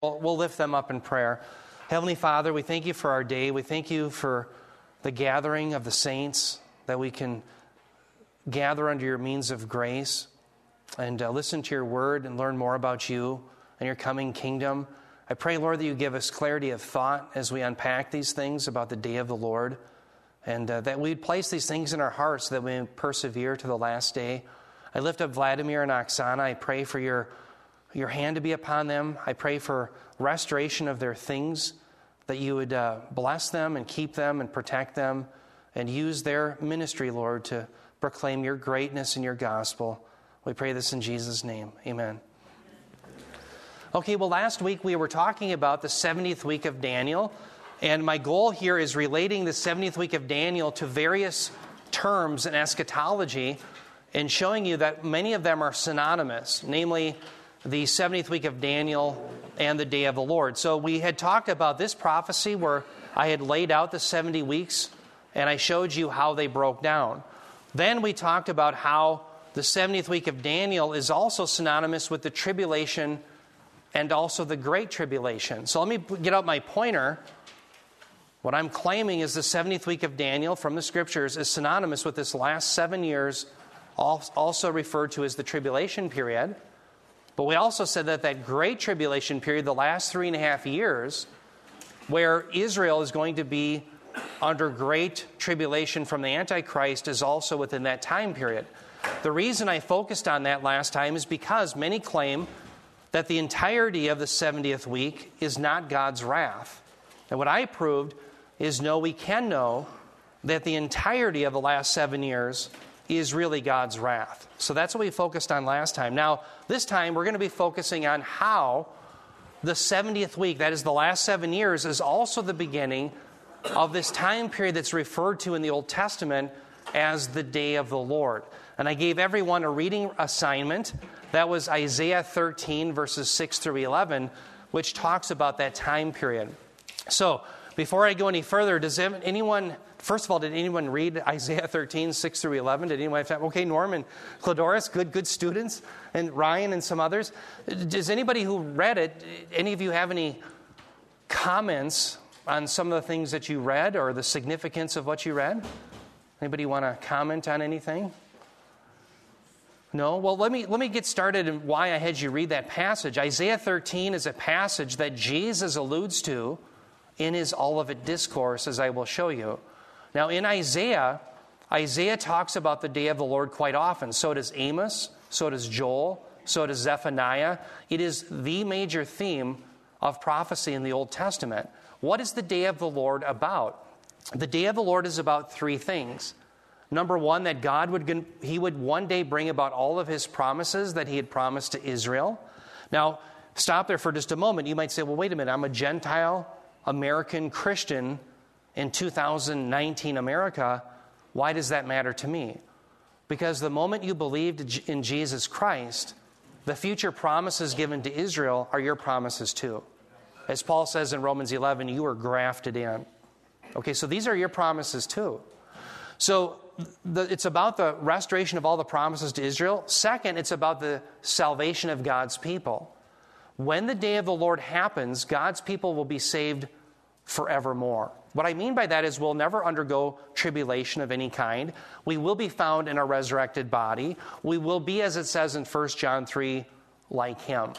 We'll, lift them up in prayer. Heavenly Father, we thank you for our day. We thank you for the gathering of the saints, that we can gather under your means of grace and uh, listen to your word and learn more about you and your coming kingdom. I pray, Lord, that you give us clarity of thought as we unpack these things about the day of the Lord, and uh, that we'd place these things in our hearts so that we persevere to the last day. I lift up Vladimir and Oksana. I pray for your your hand to be upon them. I pray for restoration of their things, that you would uh, bless them and keep them and protect them and use their ministry, Lord, to proclaim your greatness and your gospel. We pray this in Jesus' name. Amen. Okay, well, last week we were talking about the 70th week of Daniel, and my goal here is relating the 70th week of Daniel to various terms in eschatology and showing you that many of them are synonymous, namely, the 70th week of Daniel and the day of the Lord. So we had talked about this prophecy where I had laid out the 70 weeks and I showed you how they broke down. Then we talked about how the 70th week of Daniel is also synonymous with the tribulation and also the great tribulation. So let me get out my pointer. What I'm claiming is the 70th week of Daniel from the scriptures is synonymous with this last seven years, also referred to as the tribulation period. But we also said that that great tribulation period, the last three and a half years, where Israel is going to be under great tribulation from the Antichrist, is also within that time period. The reason I focused on that last time is because many claim that the entirety of the 70th week is not God's wrath. And what I proved is no, we can know that the entirety of the last seven years is really God's wrath. So that's what we focused on last time. Now, this time we're going to be focusing on how the 70th week, that is the last seven years, is also the beginning of this time period that's referred to in the Old Testament as the day of the Lord. And I gave everyone a reading assignment. That was Isaiah 13, verses 6 through 11, which talks about that time period. So, before I go any further, does anyone First of all, did anyone read Isaiah 13, 6 through 11? Did anyone have time? Okay, Norman, Clodoris, good, good students, and Ryan and some others. Does anybody who read it, any of you have any comments on some of the things that you read or the significance of what you read? Anybody want to comment on anything? No? Well, let me, let me get started and why I had you read that passage. Isaiah 13 is a passage that Jesus alludes to in his Olivet Discourse, as I will show you. Now, in Isaiah, Isaiah talks about the day of the Lord quite often. So does Amos, so does Joel, so does Zephaniah. It is the major theme of prophecy in the Old Testament. What is the day of the Lord about? The day of the Lord is about three things. Number one, that God would, he would one day bring about all of his promises that he had promised to Israel. Now, stop there for just a moment. You might say, well, wait a minute, I'm a Gentile American Christian in 2019 America, why does that matter to me? Because the moment you believed in Jesus Christ, the future promises given to Israel are your promises too. As Paul says in Romans 11, you are grafted in. Okay, so these are your promises too. So the, it's about the restoration of all the promises to Israel. Second, it's about the salvation of God's people. When the day of the Lord happens, God's people will be saved forevermore. What I mean by that is we'll never undergo tribulation of any kind. We will be found in a resurrected body. We will be, as it says in 1 John 3, like him.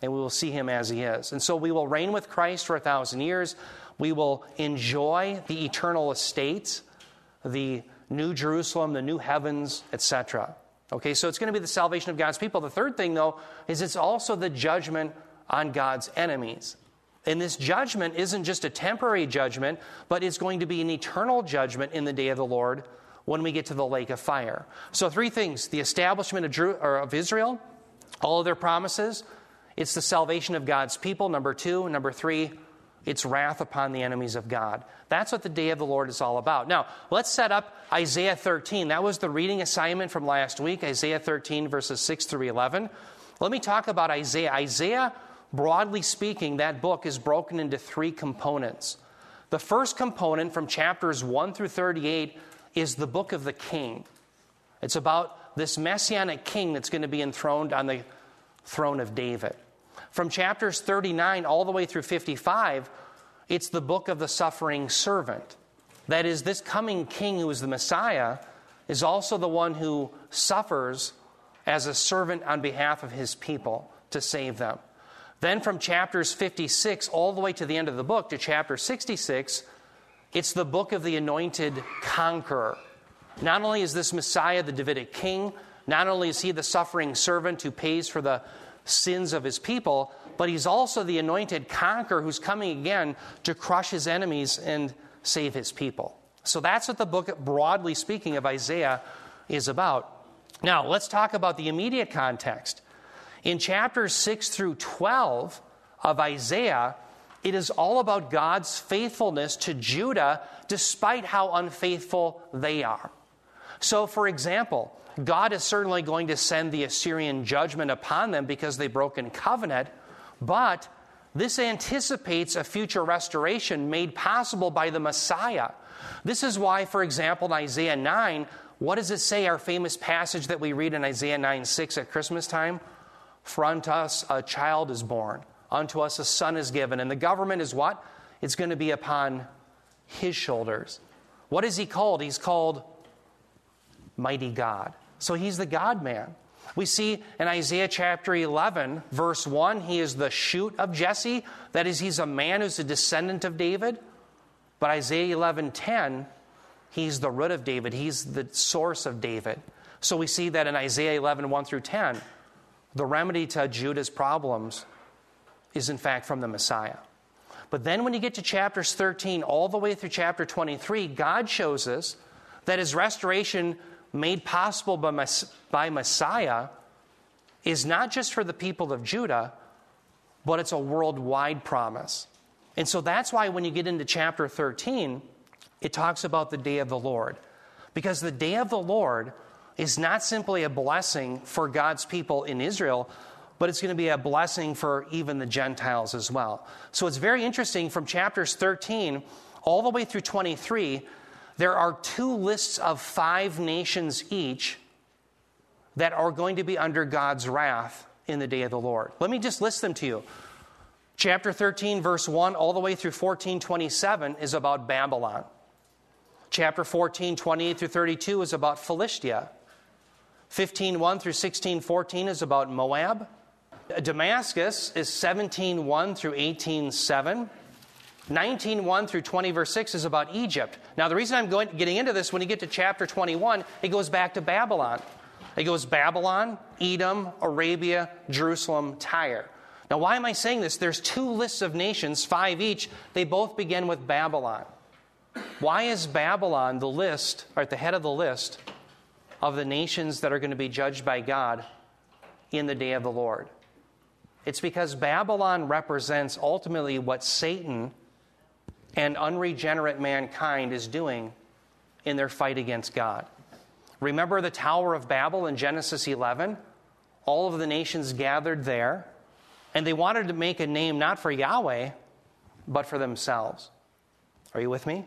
And we will see him as he is. And so we will reign with Christ for a thousand years. We will enjoy the eternal estates, the new Jerusalem, the new heavens, etc. Okay, so it's going to be the salvation of God's people. The third thing, though, is it's also the judgment on God's enemies. And this judgment isn't just a temporary judgment, but it's going to be an eternal judgment in the day of the Lord when we get to the lake of fire. So, three things the establishment of, Drew, of Israel, all of their promises, it's the salvation of God's people, number two. Number three, it's wrath upon the enemies of God. That's what the day of the Lord is all about. Now, let's set up Isaiah 13. That was the reading assignment from last week, Isaiah 13, verses 6 through 11. Let me talk about Isaiah. Isaiah broadly speaking, that book is broken into three components. The first component from chapters 1 through 38 is the book of the king. It's about this messianic king that's going to be enthroned on the throne of David. From chapters 39 all the way through 55, it's the book of the suffering servant. That is, this coming king who is the Messiah is also the one who suffers as a servant on behalf of his people to save them. Then from chapters 56 all the way to the end of the book to chapter 66, it's the book of the anointed conqueror. Not only is this Messiah the Davidic king, not only is he the suffering servant who pays for the sins of his people, but he's also the anointed conqueror who's coming again to crush his enemies and save his people. So that's what the book, broadly speaking, of Isaiah is about. Now, let's talk about the immediate context. In chapters 6 through 12 of Isaiah, it is all about God's faithfulness to Judah despite how unfaithful they are. So, for example, God is certainly going to send the Assyrian judgment upon them because they broke in covenant, but this anticipates a future restoration made possible by the Messiah. This is why, for example, in Isaiah 9, what does it say, our famous passage that we read in Isaiah 9 6 at Christmas time? For unto us a child is born, unto us a son is given, and the government is what? It's going to be upon his shoulders. What is he called? He's called Mighty God. So he's the God man. We see in Isaiah chapter 11, verse 1, he is the shoot of Jesse. That is, he's a man who's a descendant of David. But Isaiah 11:10, he's the root of David. He's the source of David. So we see that in Isaiah 11, 1 through 10, the remedy to Judah's problems is in fact from the Messiah. But then when you get to chapters 13 all the way through chapter 23, God shows us that his restoration made possible by, by Messiah is not just for the people of Judah, but it's a worldwide promise. And so that's why when you get into chapter 13, it talks about the day of the Lord. Because the day of the Lord is not simply a blessing for God's people in Israel, but it's going to be a blessing for even the Gentiles as well. So it's very interesting from chapters 13 all the way through 23 there are two lists of five nations each that are going to be under God's wrath in the day of the Lord. Let me just list them to you. Chapter 13, verse 1, all the way through 14, 27 is about Babylon. Chapter 14, 28 through 32 is about Philistia. 15, 1 through 16, 14 is about Moab. Damascus is 17, 1 through 18, 7. 19.1 through 20, verse 6 is about Egypt. Now, the reason I'm going, getting into this, when you get to chapter 21, it goes back to Babylon. It goes Babylon, Edom, Arabia, Jerusalem, Tyre. Now, why am I saying this? There's two lists of nations, five each. They both begin with Babylon. Why is Babylon the list, or at the head of the list, of the nations that are going to be judged by God in the day of the Lord? It's because Babylon represents ultimately what Satan and unregenerate mankind is doing in their fight against God. Remember the Tower of Babel in Genesis 11? All of the nations gathered there, and they wanted to make a name not for Yahweh, but for themselves. Are you with me?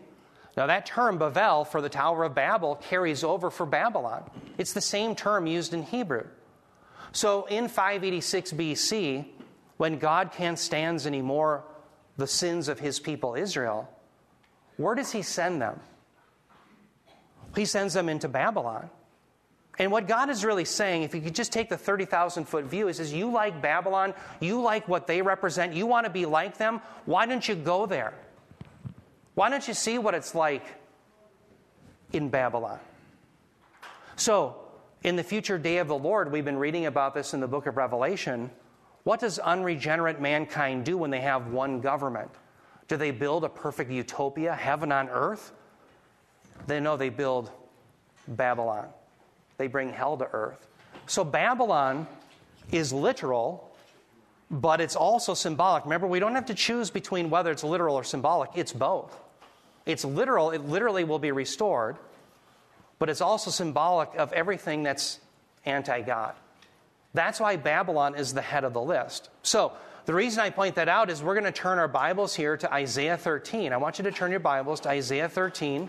Now, that term, Bavel, for the Tower of Babel, carries over for Babylon. It's the same term used in Hebrew. So, in 586 BC, when God can't stand anymore the sins of his people Israel, where does he send them? He sends them into Babylon. And what God is really saying, if you could just take the 30,000 foot view, he says, You like Babylon, you like what they represent, you want to be like them, why don't you go there? Why don't you see what it's like in Babylon? So, in the future day of the Lord, we've been reading about this in the book of Revelation. What does unregenerate mankind do when they have one government? Do they build a perfect utopia, heaven on earth? They know they build Babylon. They bring hell to earth. So Babylon is literal, but it's also symbolic. Remember, we don't have to choose between whether it's literal or symbolic, it's both. It's literal, it literally will be restored, but it's also symbolic of everything that's anti God. That's why Babylon is the head of the list. So, the reason I point that out is we're going to turn our Bibles here to Isaiah 13. I want you to turn your Bibles to Isaiah 13.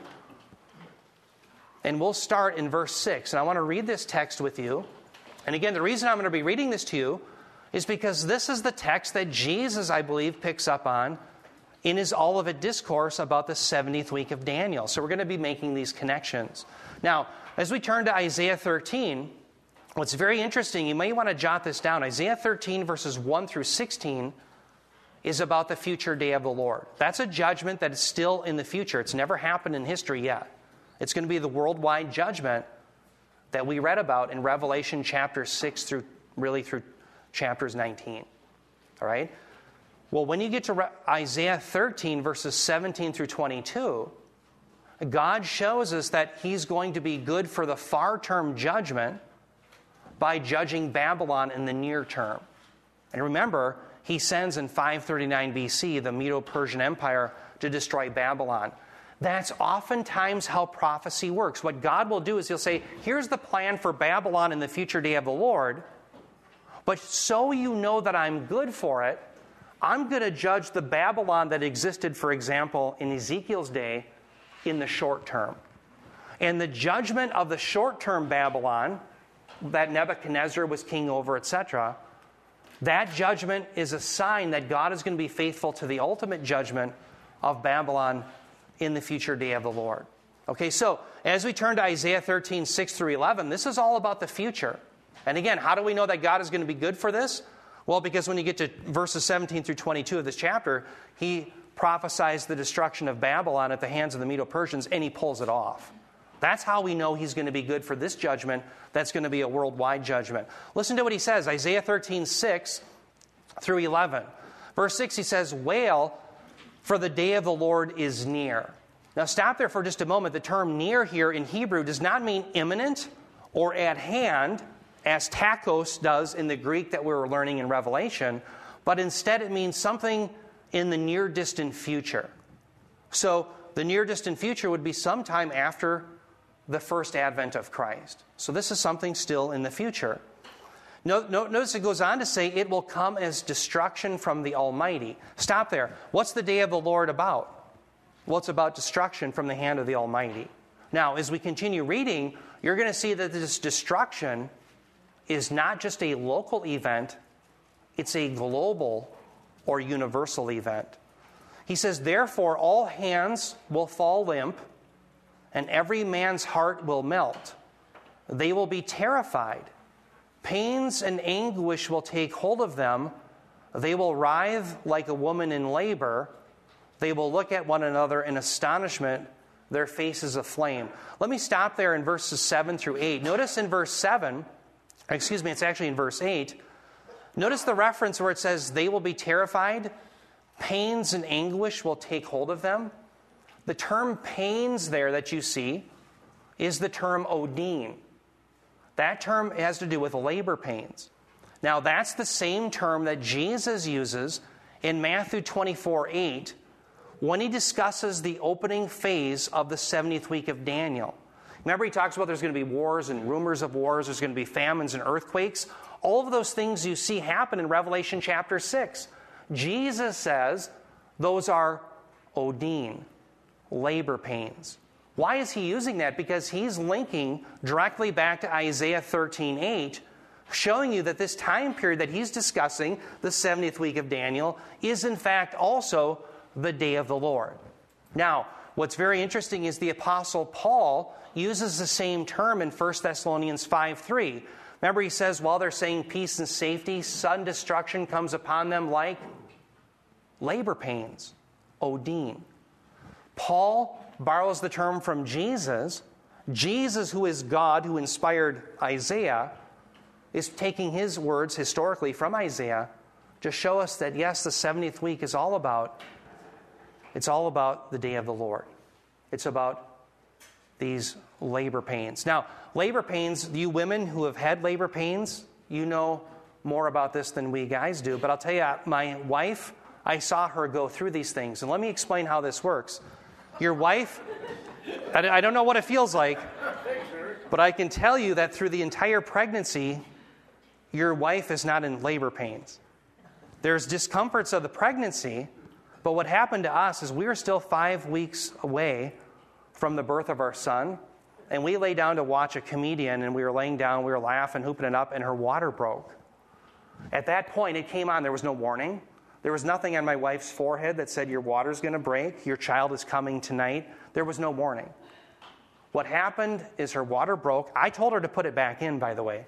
And we'll start in verse 6. And I want to read this text with you. And again, the reason I'm going to be reading this to you is because this is the text that Jesus, I believe, picks up on in his Olivet discourse about the 70th week of Daniel. So we're going to be making these connections. Now, as we turn to Isaiah 13, what's very interesting, you may want to jot this down. Isaiah 13, verses 1 through 16, is about the future day of the Lord. That's a judgment that is still in the future. It's never happened in history yet. It's going to be the worldwide judgment that we read about in Revelation chapter 6 through really through chapters 19. All right? Well, when you get to Isaiah 13, verses 17 through 22, God shows us that He's going to be good for the far term judgment by judging Babylon in the near term. And remember, He sends in 539 BC the Medo Persian Empire to destroy Babylon. That's oftentimes how prophecy works. What God will do is He'll say, Here's the plan for Babylon in the future day of the Lord, but so you know that I'm good for it, I'm going to judge the Babylon that existed, for example, in Ezekiel's day in the short term. And the judgment of the short term Babylon that Nebuchadnezzar was king over, etc., that judgment is a sign that God is going to be faithful to the ultimate judgment of Babylon in the future day of the Lord. Okay, so as we turn to Isaiah 13, 6 through 11, this is all about the future. And again, how do we know that God is going to be good for this? Well, because when you get to verses 17 through 22 of this chapter, he prophesies the destruction of Babylon at the hands of the Medo Persians, and he pulls it off. That's how we know he's going to be good for this judgment. That's going to be a worldwide judgment. Listen to what he says Isaiah 13, 6 through 11. Verse 6, he says, Wail, for the day of the Lord is near. Now, stop there for just a moment. The term near here in Hebrew does not mean imminent or at hand as tachos does in the Greek that we were learning in Revelation, but instead it means something in the near distant future. So the near distant future would be sometime after the first advent of Christ. So this is something still in the future. Notice it goes on to say it will come as destruction from the Almighty. Stop there. What's the day of the Lord about? Well, it's about destruction from the hand of the Almighty. Now, as we continue reading, you're going to see that this destruction is not just a local event, it's a global or universal event. He says, Therefore, all hands will fall limp, and every man's heart will melt. They will be terrified. Pains and anguish will take hold of them. They will writhe like a woman in labor. They will look at one another in astonishment, their faces aflame. Let me stop there in verses 7 through 8. Notice in verse 7, excuse me, it's actually in verse 8. Notice the reference where it says, They will be terrified, pains and anguish will take hold of them. The term pains there that you see is the term odin. That term has to do with labor pains. Now, that's the same term that Jesus uses in Matthew 24 8 when he discusses the opening phase of the 70th week of Daniel. Remember, he talks about there's going to be wars and rumors of wars, there's going to be famines and earthquakes. All of those things you see happen in Revelation chapter 6. Jesus says those are Odin, labor pains. Why is he using that? Because he's linking directly back to Isaiah 13 8, showing you that this time period that he's discussing, the 70th week of Daniel, is in fact also the day of the Lord. Now, what's very interesting is the Apostle Paul uses the same term in 1 Thessalonians 5 3. Remember, he says, while they're saying peace and safety, sudden destruction comes upon them like labor pains, Odin. Paul borrows the term from Jesus. Jesus, who is God, who inspired Isaiah, is taking his words historically from Isaiah to show us that yes, the 70th week is all about it's all about the day of the Lord. It's about these labor pains. Now, labor pains, you women who have had labor pains, you know more about this than we guys do. But I'll tell you, my wife, I saw her go through these things. And let me explain how this works. Your wife, I don't know what it feels like, but I can tell you that through the entire pregnancy, your wife is not in labor pains. There's discomforts of the pregnancy, but what happened to us is we were still five weeks away from the birth of our son. And we lay down to watch a comedian, and we were laying down, we were laughing, hooping it up, and her water broke. At that point, it came on. There was no warning. There was nothing on my wife's forehead that said, Your water's going to break. Your child is coming tonight. There was no warning. What happened is her water broke. I told her to put it back in, by the way.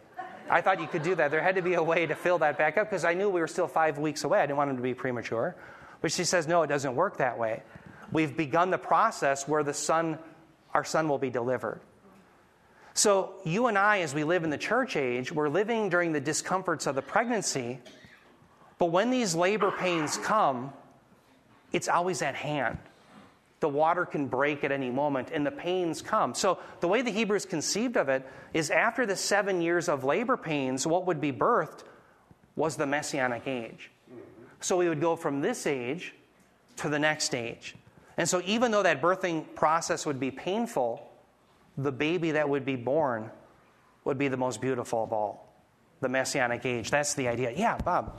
I thought you could do that. There had to be a way to fill that back up because I knew we were still five weeks away. I didn't want him to be premature. But she says, No, it doesn't work that way. We've begun the process where the son, our son will be delivered. So, you and I, as we live in the church age, we're living during the discomforts of the pregnancy, but when these labor pains come, it's always at hand. The water can break at any moment and the pains come. So, the way the Hebrews conceived of it is after the seven years of labor pains, what would be birthed was the messianic age. So, we would go from this age to the next age. And so, even though that birthing process would be painful, the baby that would be born would be the most beautiful of all the messianic age. That's the idea. Yeah, Bob.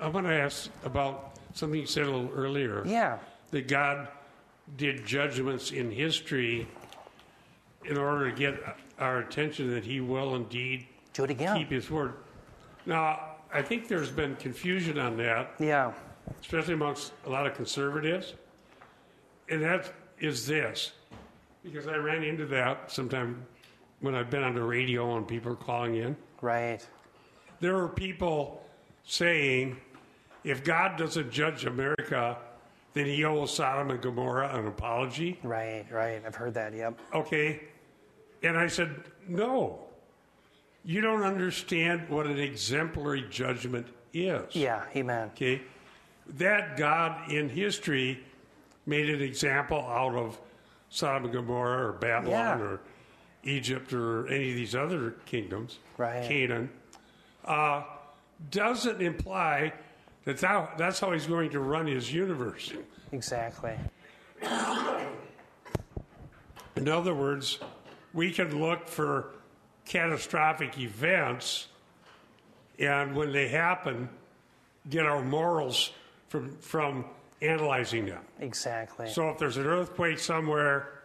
I want to ask about something you said a little earlier. Yeah. That God did judgments in history in order to get our attention that He will indeed Do it again. keep His word. Now, I think there's been confusion on that, Yeah. especially amongst a lot of conservatives. And that is this because I ran into that sometime when I've been on the radio and people are calling in. Right. There were people saying, if God doesn't judge America, then he owes Sodom and Gomorrah an apology. Right, right. I've heard that. Yep. Okay. And I said, no. You don't understand what an exemplary judgment is. Yeah, amen. Okay. That God in history made an example out of Sodom and Gomorrah or Babylon Yeah. or Egypt or any of these other kingdoms, Right. Canaan, uh, doesn't imply that, that that's how he's going to run his universe. Exactly. In other words, we can look for catastrophic events and when they happen, get our morals from, from analyzing them. Exactly. So if there's an earthquake somewhere,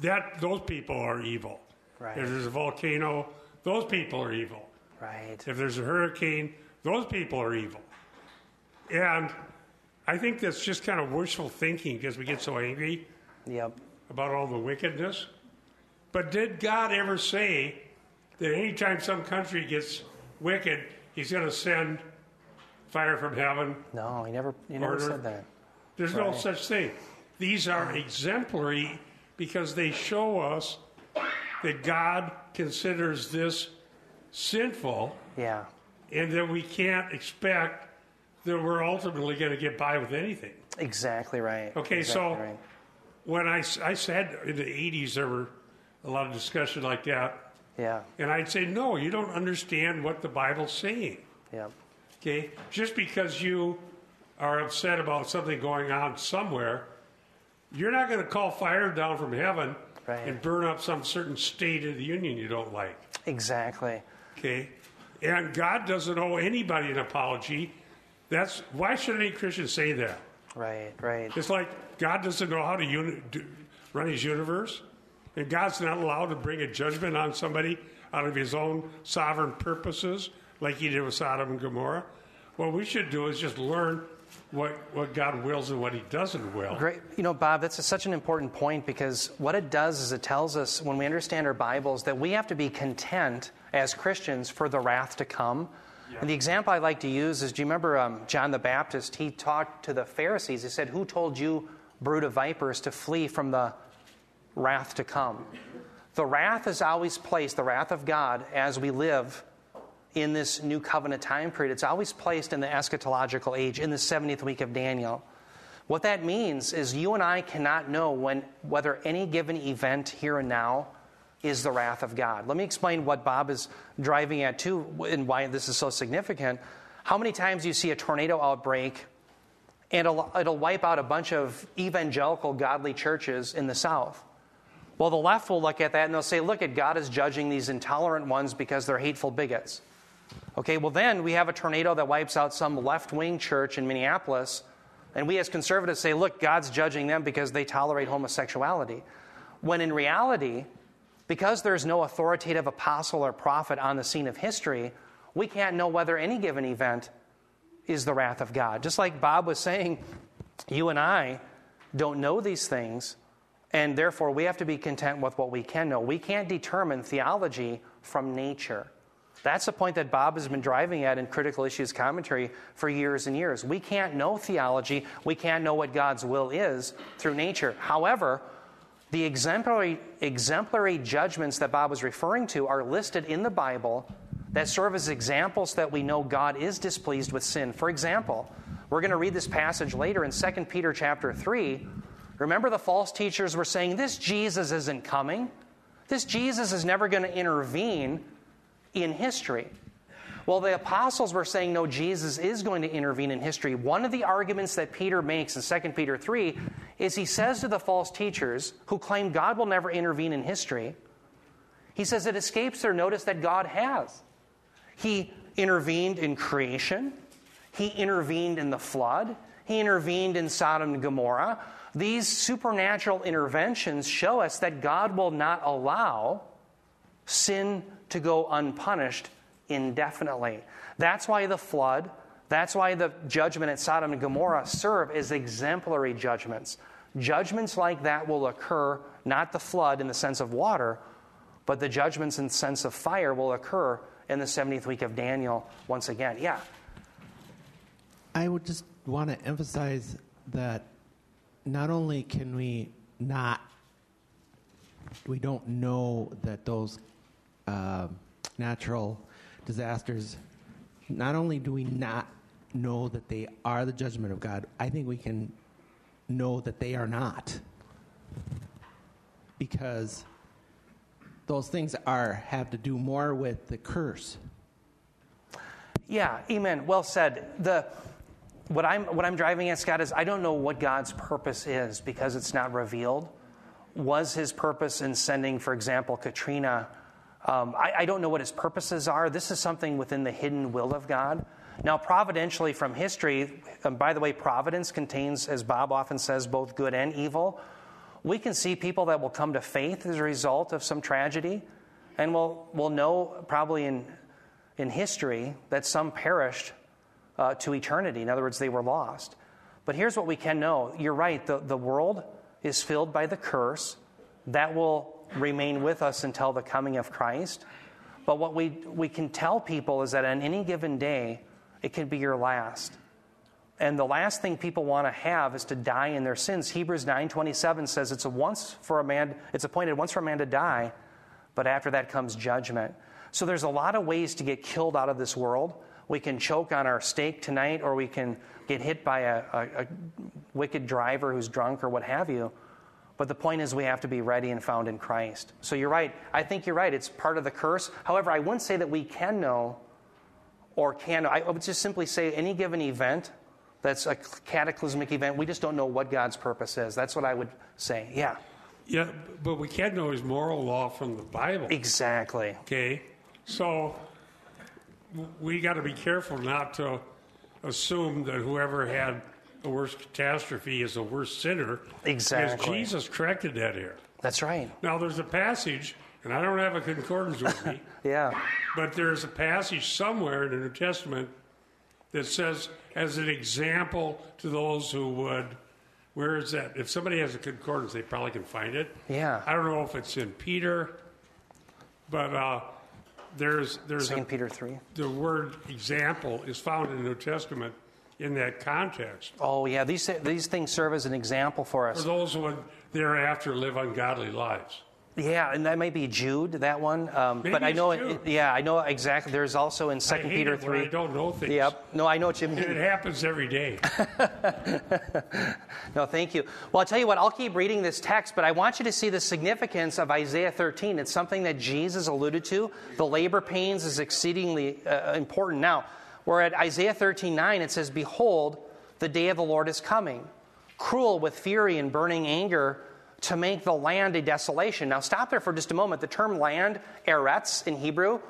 that those people are evil. Right. If there's a volcano, those people are evil. right. If there's a hurricane, those people are evil. And I think that's just kind of wishful thinking because we get so angry Yep. about all the wickedness. But did God ever say that anytime some country gets wicked, he's going to send fire from heaven? No, he never he never said that. There's no such thing. These are exemplary because they show us that God considers this sinful Yeah. and that we can't expect that we're ultimately going to get by with anything. Exactly right. Okay, exactly so- right. When I said in the 80s, there were a lot of discussion like that. Yeah. And I'd say, no, you don't understand what the Bible's saying. Yep. Okay? Just because you are upset about something going on somewhere, you're not going to call fire down from heaven Right. and burn up some certain state of the union you don't like. Exactly. Okay? And God doesn't owe anybody an apology. That's why should any Christian say that? Right. Right. It's like God doesn't know how to uni- do, run his universe, and God's not allowed to bring a judgment on somebody out of his own sovereign purposes, like he did with Sodom and Gomorrah. What we should do is just learn what, what God wills and what he doesn't will. Great. You know, Bob, that's a, such an important point because what it does is it tells us when we understand our Bibles that we have to be content as Christians for the wrath to come. And the example I like to use is do you remember um, John the Baptist? He talked to the Pharisees. He said, Who told you, brood of vipers, to flee from the wrath to come? The wrath is always placed, the wrath of God, as we live in this new covenant time period. It's always placed in the eschatological age, in the 70th week of Daniel. What that means is you and I cannot know when, whether any given event here and now is the wrath of God. Let me explain what Bob is driving at too and why this is so significant. How many times do you see a tornado outbreak and it'll, it'll wipe out a bunch of evangelical godly churches in the South? Well, the left will look at that and they'll say, look at God is judging these intolerant ones because they're hateful bigots. Okay, well, then we have a tornado that wipes out some left wing church in Minneapolis, and we as conservatives say, look, God's judging them because they tolerate homosexuality. When in reality, because there's no authoritative apostle or prophet on the scene of history, we can't know whether any given event is the wrath of God. Just like Bob was saying, you and I don't know these things, and therefore we have to be content with what we can know. We can't determine theology from nature. That's the point that Bob has been driving at in Critical Issues Commentary for years and years. We can't know theology, we can't know what God's will is through nature. However, the exemplary, exemplary judgments that Bob was referring to are listed in the Bible that serve as examples that we know God is displeased with sin. For example, we're going to read this passage later in 2 Peter chapter 3. Remember the false teachers were saying this Jesus isn't coming. This Jesus is never going to intervene in history. Well, the apostles were saying, no, Jesus is going to intervene in history. One of the arguments that Peter makes in 2 Peter 3 is he says to the false teachers who claim God will never intervene in history, he says it escapes their notice that God has. He intervened in creation, He intervened in the flood, He intervened in Sodom and Gomorrah. These supernatural interventions show us that God will not allow sin to go unpunished indefinitely. That's why the flood, that's why the judgment at Sodom and Gomorrah serve as exemplary judgments. Judgments like that will occur, not the flood in the sense of water, but the judgments in the sense of fire will occur in the 70th week of Daniel once again. Yeah. I would just want to emphasize that not only can we not, we don't know that those uh, natural disasters, not only do we not know that they are the judgment of God, I think we can know that they are not. Because those things are have to do more with the curse. Yeah, amen. Well said. The what I'm what I'm driving at, Scott, is I don't know what God's purpose is because it's not revealed. Was his purpose in sending, for example, Katrina um, I, I don't know what his purposes are. This is something within the hidden will of God. Now, providentially from history, um, by the way, providence contains, as Bob often says, both good and evil. We can see people that will come to faith as a result of some tragedy, and we'll, we'll know probably in, in history that some perished uh, to eternity. In other words, they were lost. But here's what we can know you're right, the, the world is filled by the curse that will remain with us until the coming of Christ. But what we, we can tell people is that on any given day, it can be your last. And the last thing people want to have is to die in their sins. Hebrews 9:27 says it's a once for a man it's appointed once for a man to die, but after that comes judgment. So there's a lot of ways to get killed out of this world. We can choke on our steak tonight, or we can get hit by a, a, a wicked driver who's drunk or what have you. But the point is, we have to be ready and found in Christ. So you're right. I think you're right. It's part of the curse. However, I wouldn't say that we can know or can. I would just simply say any given event that's a cataclysmic event, we just don't know what God's purpose is. That's what I would say. Yeah. Yeah, but we can know his moral law from the Bible. Exactly. Okay? So we got to be careful not to assume that whoever had the worst catastrophe is the worst sinner. Exactly. Because Jesus corrected that here. That's right. Now, there's a passage, and I don't have a concordance with me, Yeah. but there's a passage somewhere in the New Testament that says, as an example to those who would, where is that? If somebody has a concordance, they probably can find it. Yeah. I don't know if it's in Peter, but uh, there's there's a, Peter 3. the word example is found in the New Testament in that context. Oh, yeah. These, these things serve as an example for us For those who would thereafter live ungodly lives. Yeah, and that might be Jude, that one. Um, but I know, it, yeah, I know exactly. There's also in Second Peter 3. I don't know things. Yep. No, I know what you And it happens every day. No, thank you. Well, I'll tell you what, I'll keep reading this text, but I want you to see the significance of Isaiah 13. It's something that Jesus alluded to. The labor pains is exceedingly uh, important. Now, we're at Isaiah 13 9. It says, Behold, the day of the Lord is coming, cruel with fury and burning anger to make the land a desolation. Now, stop there for just a moment. The term land, eretz in Hebrew,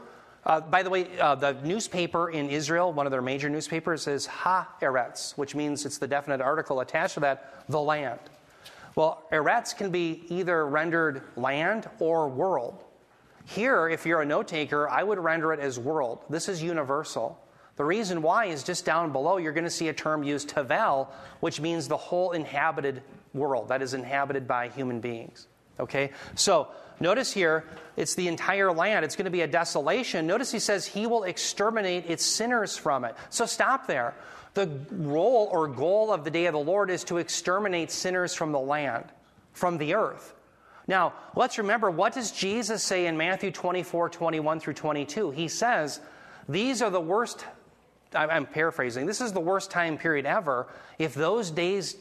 uh, by the way, uh, the newspaper in Israel, one of their major newspapers, is Ha Eretz, which means it's the definite article attached to that, the land. Well, Eretz can be either rendered land or world. Here, if you're a note taker, I would render it as world. This is universal. The reason why is just down below, you're going to see a term used, tavel, which means the whole inhabited world that is inhabited by human beings. Okay? So, notice here, it's the entire land. It's going to be a desolation. Notice he says he will exterminate its sinners from it. So, stop there. The role or goal of the day of the Lord is to exterminate sinners from the land, from the earth. Now, let's remember what does Jesus say in Matthew 24, 21 through 22? He says, These are the worst, I'm paraphrasing, this is the worst time period ever. If those days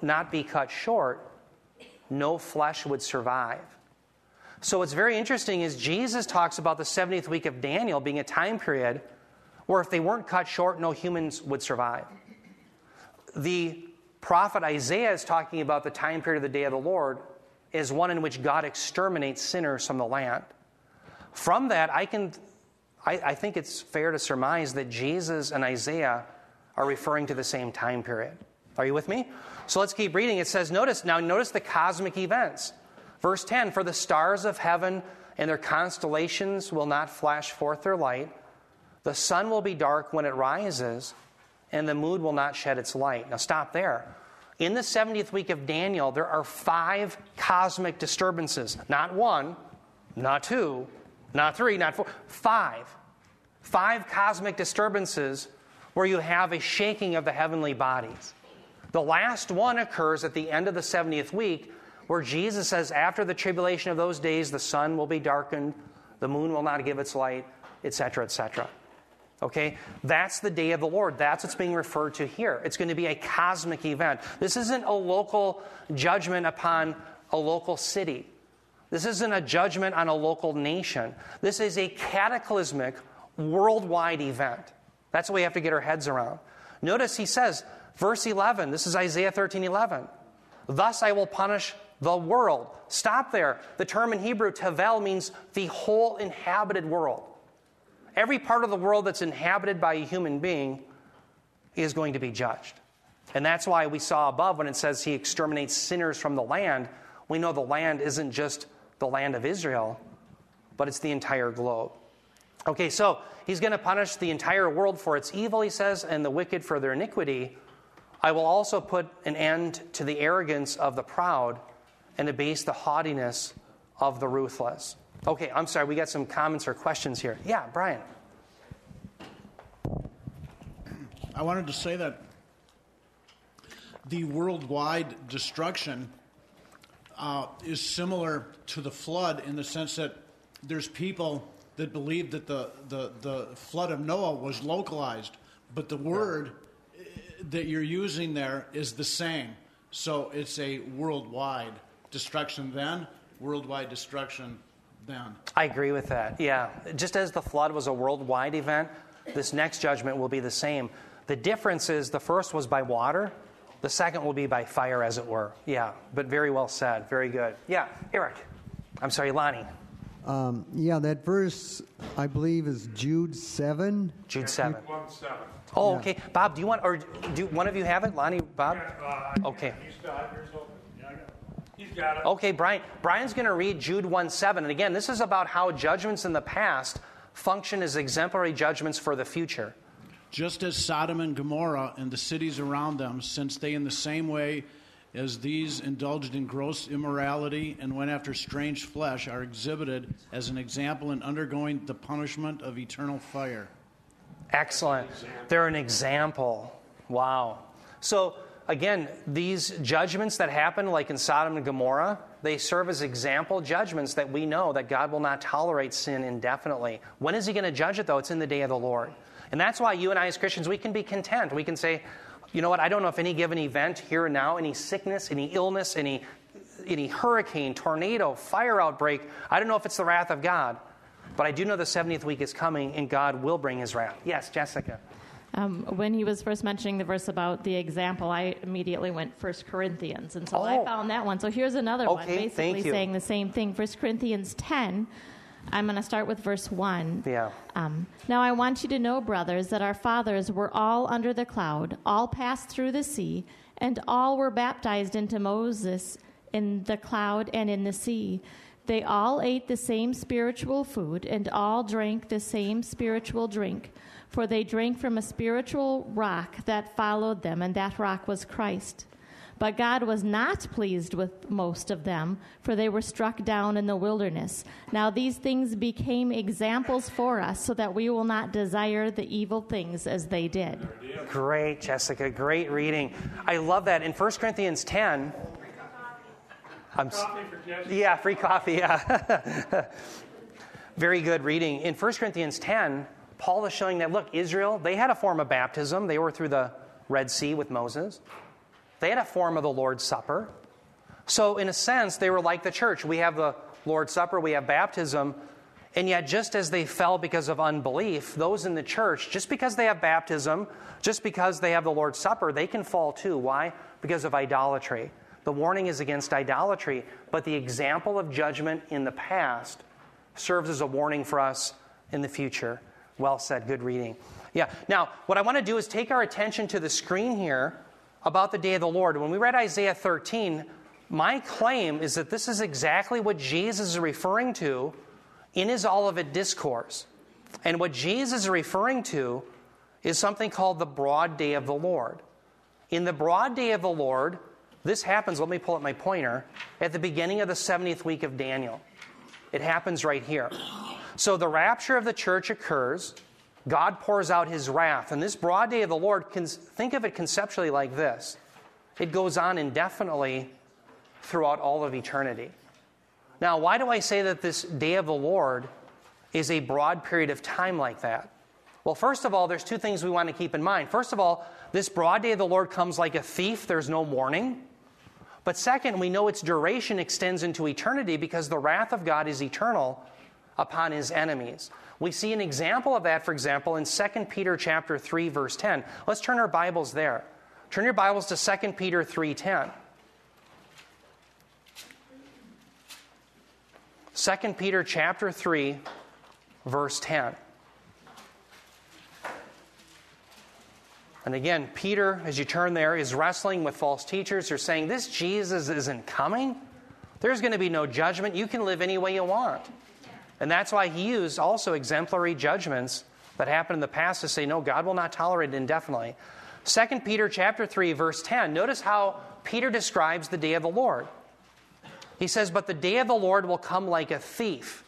not be cut short, no flesh would survive. So, what's very interesting is Jesus talks about the 70th week of Daniel being a time period where if they weren't cut short, no humans would survive. The prophet Isaiah is talking about the time period of the day of the Lord is one in which God exterminates sinners from the land. From that, I can I, I, think it's fair to surmise that Jesus and Isaiah are referring to the same time period. Are you with me? So let's keep reading. It says, notice now, notice the cosmic events. Verse 10 For the stars of heaven and their constellations will not flash forth their light. The sun will be dark when it rises, and the moon will not shed its light. Now stop there. In the 70th week of Daniel, there are five cosmic disturbances. Not one, not two, not three, not four, five. Five cosmic disturbances where you have a shaking of the heavenly bodies. The last one occurs at the end of the 70th week, where Jesus says, After the tribulation of those days, the sun will be darkened, the moon will not give its light, etc., etc. Okay? That's the day of the Lord. That's what's being referred to here. It's going to be a cosmic event. This isn't a local judgment upon a local city. This isn't a judgment on a local nation. This is a cataclysmic, worldwide event. That's what we have to get our heads around. Notice he says, verse 11, this is Isaiah 13 11. Thus I will punish the world. Stop there. The term in Hebrew, tavel, means the whole inhabited world. Every part of the world that's inhabited by a human being is going to be judged. And that's why we saw above when it says he exterminates sinners from the land, we know the land isn't just the land of Israel, but it's the entire globe. Okay, so he's going to punish the entire world for its evil, he says, and the wicked for their iniquity. I will also put an end to the arrogance of the proud and abase the haughtiness of the ruthless. Okay, I'm sorry, we got some comments or questions here. Yeah, Brian. I wanted to say that the worldwide destruction uh, is similar to the flood in the sense that there's people that believe that the, the, the flood of Noah was localized, but the word. That you're using there is the same. So it's a worldwide destruction then, worldwide destruction then. I agree with that. Yeah. Just as the flood was a worldwide event, this next judgment will be the same. The difference is the first was by water, the second will be by fire, as it were. Yeah, but very well said. Very good. Yeah, Eric. I'm sorry, Lonnie. Um, yeah, that verse, I believe, is Jude 7. Jude 7. Jude 1 7. Oh, yeah. okay. Bob, do you want, or do one of you have it? Lonnie, Bob? Yeah, uh, okay. He's got it. Okay, Brian. Brian's going to read Jude 1 7. And again, this is about how judgments in the past function as exemplary judgments for the future. Just as Sodom and Gomorrah and the cities around them, since they in the same way as these indulged in gross immorality and went after strange flesh, are exhibited as an example in undergoing the punishment of eternal fire. Excellent. They're an example. Wow. So, again, these judgments that happen, like in Sodom and Gomorrah, they serve as example judgments that we know that God will not tolerate sin indefinitely. When is He going to judge it, though? It's in the day of the Lord. And that's why you and I, as Christians, we can be content. We can say, you know what, I don't know if any given event here and now, any sickness, any illness, any, any hurricane, tornado, fire outbreak, I don't know if it's the wrath of God. But I do know the 70th week is coming and God will bring his wrath. Yes, Jessica. Um, when he was first mentioning the verse about the example, I immediately went First Corinthians, and so oh. I found that one. So here's another okay, one, basically saying the same thing. First Corinthians 10. I'm going to start with verse 1. Yeah. Um, now I want you to know, brothers, that our fathers were all under the cloud, all passed through the sea, and all were baptized into Moses in the cloud and in the sea They all ate the same spiritual food and all drank the same spiritual drink, for they drank from a spiritual rock that followed them, and that rock was Christ. But God was not pleased with most of them, for they were struck down in the wilderness. Now these things became examples for us, so that we will not desire the evil things as they did. Great, Jessica. Great reading. I love that. In 1 Corinthians 10, I'm, yeah, free coffee. Yeah. Very good reading. In 1 Corinthians 10, Paul is showing that, look, Israel, they had a form of baptism. They were through the Red Sea with Moses, they had a form of the Lord's Supper. So, in a sense, they were like the church. We have the Lord's Supper, we have baptism. And yet, just as they fell because of unbelief, those in the church, just because they have baptism, just because they have the Lord's Supper, they can fall too. Why? Because of idolatry. The warning is against idolatry, but the example of judgment in the past serves as a warning for us in the future. Well said, good reading. Yeah, now what I want to do is take our attention to the screen here about the day of the Lord. When we read Isaiah 13, my claim is that this is exactly what Jesus is referring to in his Olivet Discourse. And what Jesus is referring to is something called the broad day of the Lord. In the broad day of the Lord, this happens, let me pull up my pointer, at the beginning of the 70th week of Daniel. It happens right here. So the rapture of the church occurs. God pours out his wrath. And this broad day of the Lord, can think of it conceptually like this it goes on indefinitely throughout all of eternity. Now, why do I say that this day of the Lord is a broad period of time like that? Well, first of all, there's two things we want to keep in mind. First of all, this broad day of the Lord comes like a thief, there's no warning. But second, we know its duration extends into eternity because the wrath of God is eternal upon his enemies. We see an example of that, for example, in 2 Peter chapter 3, verse 10. Let's turn our Bibles there. Turn your Bibles to 2 Peter 3:10. 2 Peter chapter 3, verse 10. And again, Peter, as you turn there, is wrestling with false teachers who are saying, This Jesus isn't coming. There's going to be no judgment. You can live any way you want. And that's why he used also exemplary judgments that happened in the past to say, No, God will not tolerate it indefinitely. 2 Peter chapter 3, verse 10. Notice how Peter describes the day of the Lord. He says, But the day of the Lord will come like a thief,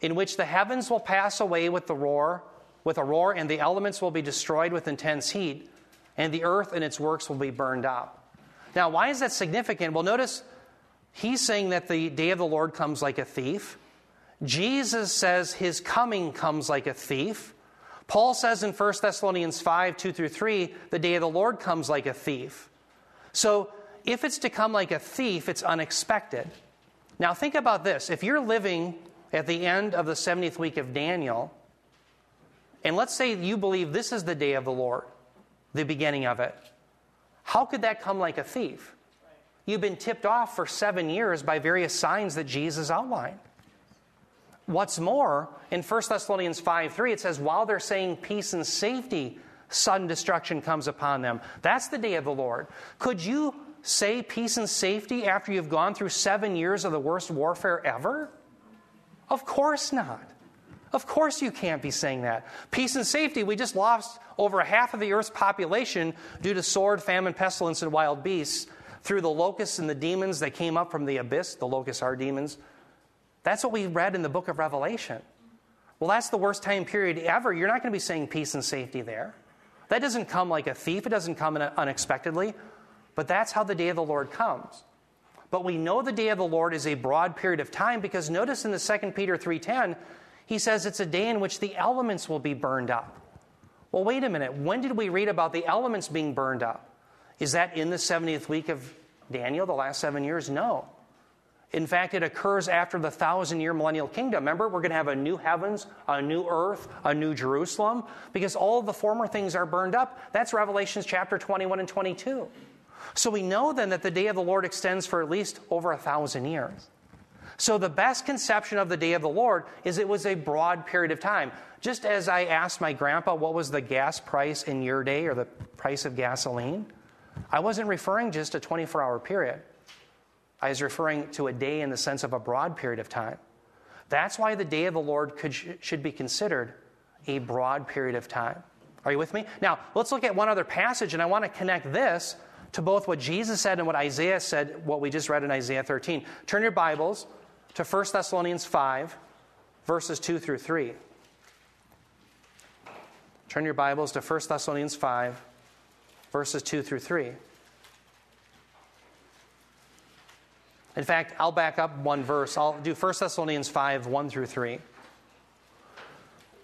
in which the heavens will pass away with the roar with a roar, and the elements will be destroyed with intense heat, and the earth and its works will be burned up. Now, why is that significant? Well, notice he's saying that the day of the Lord comes like a thief. Jesus says his coming comes like a thief. Paul says in 1 Thessalonians 5 2 through 3, the day of the Lord comes like a thief. So, if it's to come like a thief, it's unexpected. Now, think about this. If you're living at the end of the 70th week of Daniel, and let's say you believe this is the day of the Lord, the beginning of it. How could that come like a thief? You've been tipped off for seven years by various signs that Jesus outlined. What's more, in 1 Thessalonians 5 3, it says, while they're saying peace and safety, sudden destruction comes upon them. That's the day of the Lord. Could you say peace and safety after you've gone through seven years of the worst warfare ever? Of course not. Of course, you can't be saying that. Peace and safety, we just lost over half of the earth's population due to sword, famine, pestilence, and wild beasts through the locusts and the demons that came up from the abyss. The locusts are demons. That's what we read in the book of Revelation. Well, that's the worst time period ever. You're not going to be saying peace and safety there. That doesn't come like a thief, it doesn't come unexpectedly, but that's how the day of the Lord comes. But we know the day of the Lord is a broad period of time because notice in the 2 Peter 3:10 he says it's a day in which the elements will be burned up. Well, wait a minute. When did we read about the elements being burned up? Is that in the 70th week of Daniel, the last seven years? No. In fact, it occurs after the thousand year millennial kingdom. Remember, we're going to have a new heavens, a new earth, a new Jerusalem, because all the former things are burned up. That's Revelations chapter 21 and 22. So we know then that the day of the Lord extends for at least over a thousand years. So, the best conception of the day of the Lord is it was a broad period of time. Just as I asked my grandpa what was the gas price in your day or the price of gasoline, I wasn't referring just a 24 hour period. I was referring to a day in the sense of a broad period of time. That's why the day of the Lord could, should be considered a broad period of time. Are you with me? Now, let's look at one other passage, and I want to connect this to both what Jesus said and what Isaiah said, what we just read in Isaiah 13. Turn your Bibles to 1 Thessalonians 5, verses 2 through 3. Turn your Bibles to 1 Thessalonians 5, verses 2 through 3. In fact, I'll back up one verse. I'll do 1 Thessalonians 5, 1 through 3.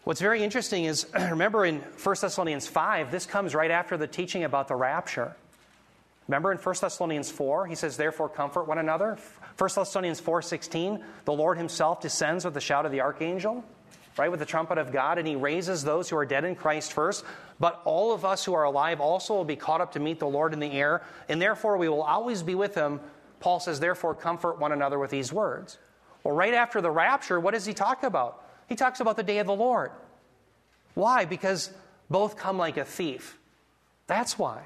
What's very interesting is, remember in 1 Thessalonians 5, this comes right after the teaching about the rapture. Remember in 1 Thessalonians 4, he says, Therefore comfort one another. 1 Thessalonians 4 16, the Lord himself descends with the shout of the archangel, right, with the trumpet of God, and he raises those who are dead in Christ first. But all of us who are alive also will be caught up to meet the Lord in the air, and therefore we will always be with him Paul says, therefore, comfort one another with these words. Well, right after the rapture, what does he talk about? He talks about the day of the Lord. Why? Because both come like a thief. That's why.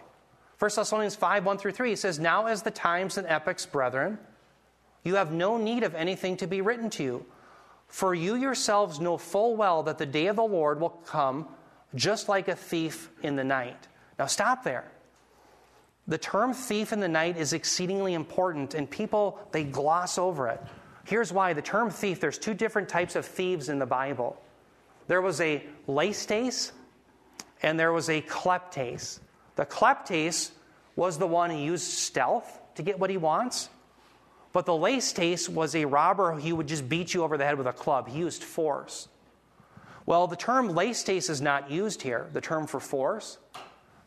1 Thessalonians 5 1 through 3, he says, Now as the times and epochs, brethren, you have no need of anything to be written to you. For you yourselves know full well that the day of the Lord will come just like a thief in the night. Now stop there. The term thief in the night is exceedingly important, and people, they gloss over it. Here's why the term thief, there's two different types of thieves in the Bible. There was a leistes and there was a kleptes. The kleptes was the one who used stealth to get what he wants, but the leistes was a robber who would just beat you over the head with a club. He used force. Well, the term leistes is not used here, the term for force.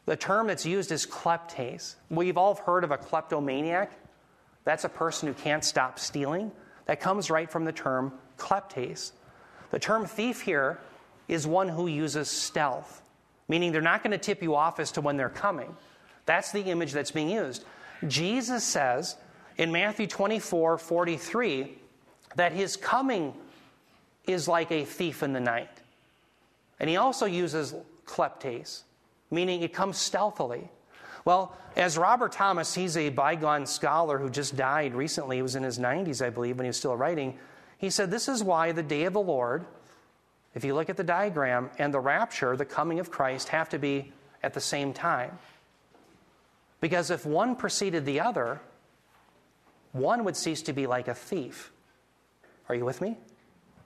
The term that's used is kleptes. We've all heard of a kleptomaniac. That's a person who can't stop stealing. That comes right from the term kleptes. The term thief here is one who uses stealth, meaning they're not going to tip you off as to when they're coming. That's the image that's being used. Jesus says in Matthew 24 43 that his coming is like a thief in the night. And he also uses kleptes meaning it comes stealthily. Well, as Robert Thomas, he's a bygone scholar who just died recently. He was in his 90s, I believe, when he was still writing. He said, This is why the day of the Lord, if you look at the diagram, and the rapture, the coming of Christ, have to be at the same time. Because if one preceded the other, one would cease to be like a thief. Are you with me?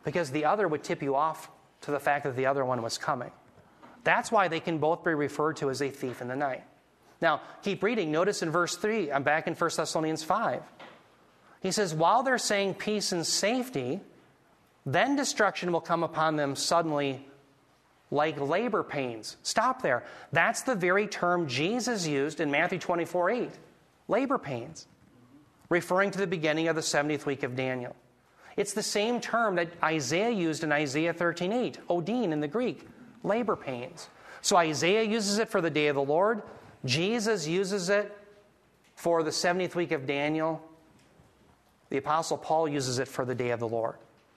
Because the other would tip you off to the fact that the other one was coming. That's why they can both be referred to as a thief in the night. Now, keep reading. Notice in verse 3, I'm back in 1 Thessalonians 5. He says, While they're saying peace and safety, then destruction will come upon them suddenly like labor pains. Stop there. That's the very term Jesus used in Matthew 24 8. Labor pains, referring to the beginning of the 70th week of Daniel. It's the same term that Isaiah used in Isaiah 13 8, Odin in the Greek labor pains. So Isaiah uses it for the day of the Lord. Jesus uses it for the 70th week of Daniel. The Apostle Paul uses it for the day of the Lord.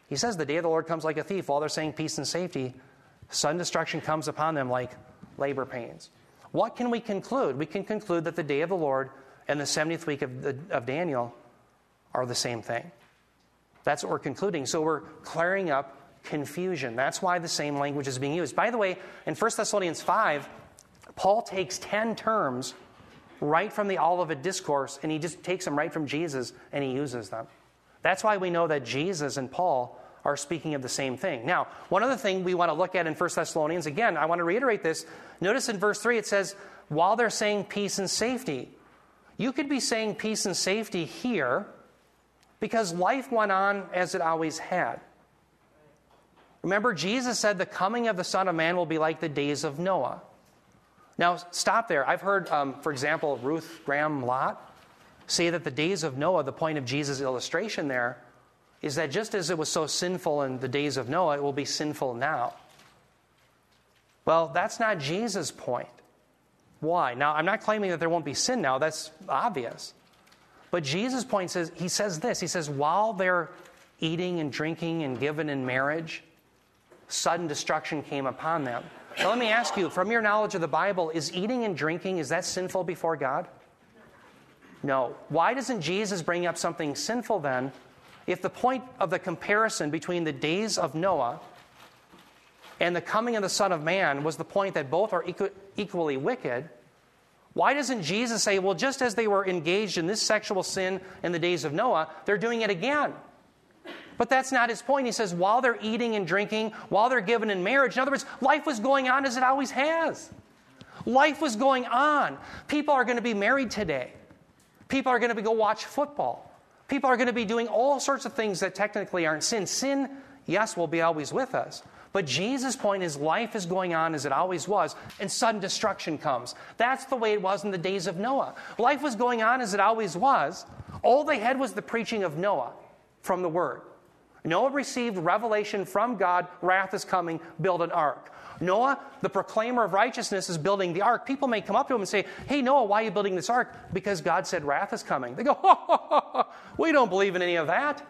He says the day of the Lord comes like a thief. While they're saying peace and safety, sudden destruction comes upon them like labor pains. What can we conclude? We can conclude that the day of the Lord and the 70th week of, the, of Daniel are the same thing. That's what we're concluding. So we're clearing up confusion. That's why the same language is being used. By the way, in 1 Thessalonians 5, Paul takes 10 terms right from the Olivet Discourse and he just takes them right from Jesus and he uses them. That's why we know that Jesus and Paul are speaking of the same thing. Now, one other thing we want to look at in 1 Thessalonians, again, I want to reiterate this. Notice in verse 3 it says, while they're saying peace and safety. You could be saying peace and safety here because life went on as it always had. Remember, Jesus said the coming of the Son of Man will be like the days of Noah. Now, stop there. I've heard, um, for example, Ruth Graham Lotz say that the days of Noah, the point of Jesus' illustration there, is that just as it was so sinful in the days of Noah, it will be sinful now. Well, that's not Jesus' point. Why? Now, I'm not claiming that there won't be sin now, that's obvious. But Jesus' point is, he says this He says, while they're eating and drinking and given in marriage, sudden destruction came upon them. Now let me ask you, from your knowledge of the Bible, is eating and drinking, is that sinful before God? No. Why doesn't Jesus bring up something sinful then? If the point of the comparison between the days of Noah and the coming of the Son of Man was the point that both are equ- equally wicked, why doesn't Jesus say, well, just as they were engaged in this sexual sin in the days of Noah, they're doing it again? But that's not his point. He says, while they're eating and drinking, while they're given in marriage, in other words, life was going on as it always has. Life was going on. People are going to be married today. People are going to be go watch football. People are going to be doing all sorts of things that technically aren't sin. Sin, yes, will be always with us. But Jesus' point is life is going on as it always was, and sudden destruction comes. That's the way it was in the days of Noah. Life was going on as it always was. All they had was the preaching of Noah from the Word. Noah received revelation from God wrath is coming, build an ark. Noah, the proclaimer of righteousness, is building the ark. People may come up to him and say, Hey, Noah, why are you building this ark? Because God said wrath is coming. They go, We don't believe in any of that.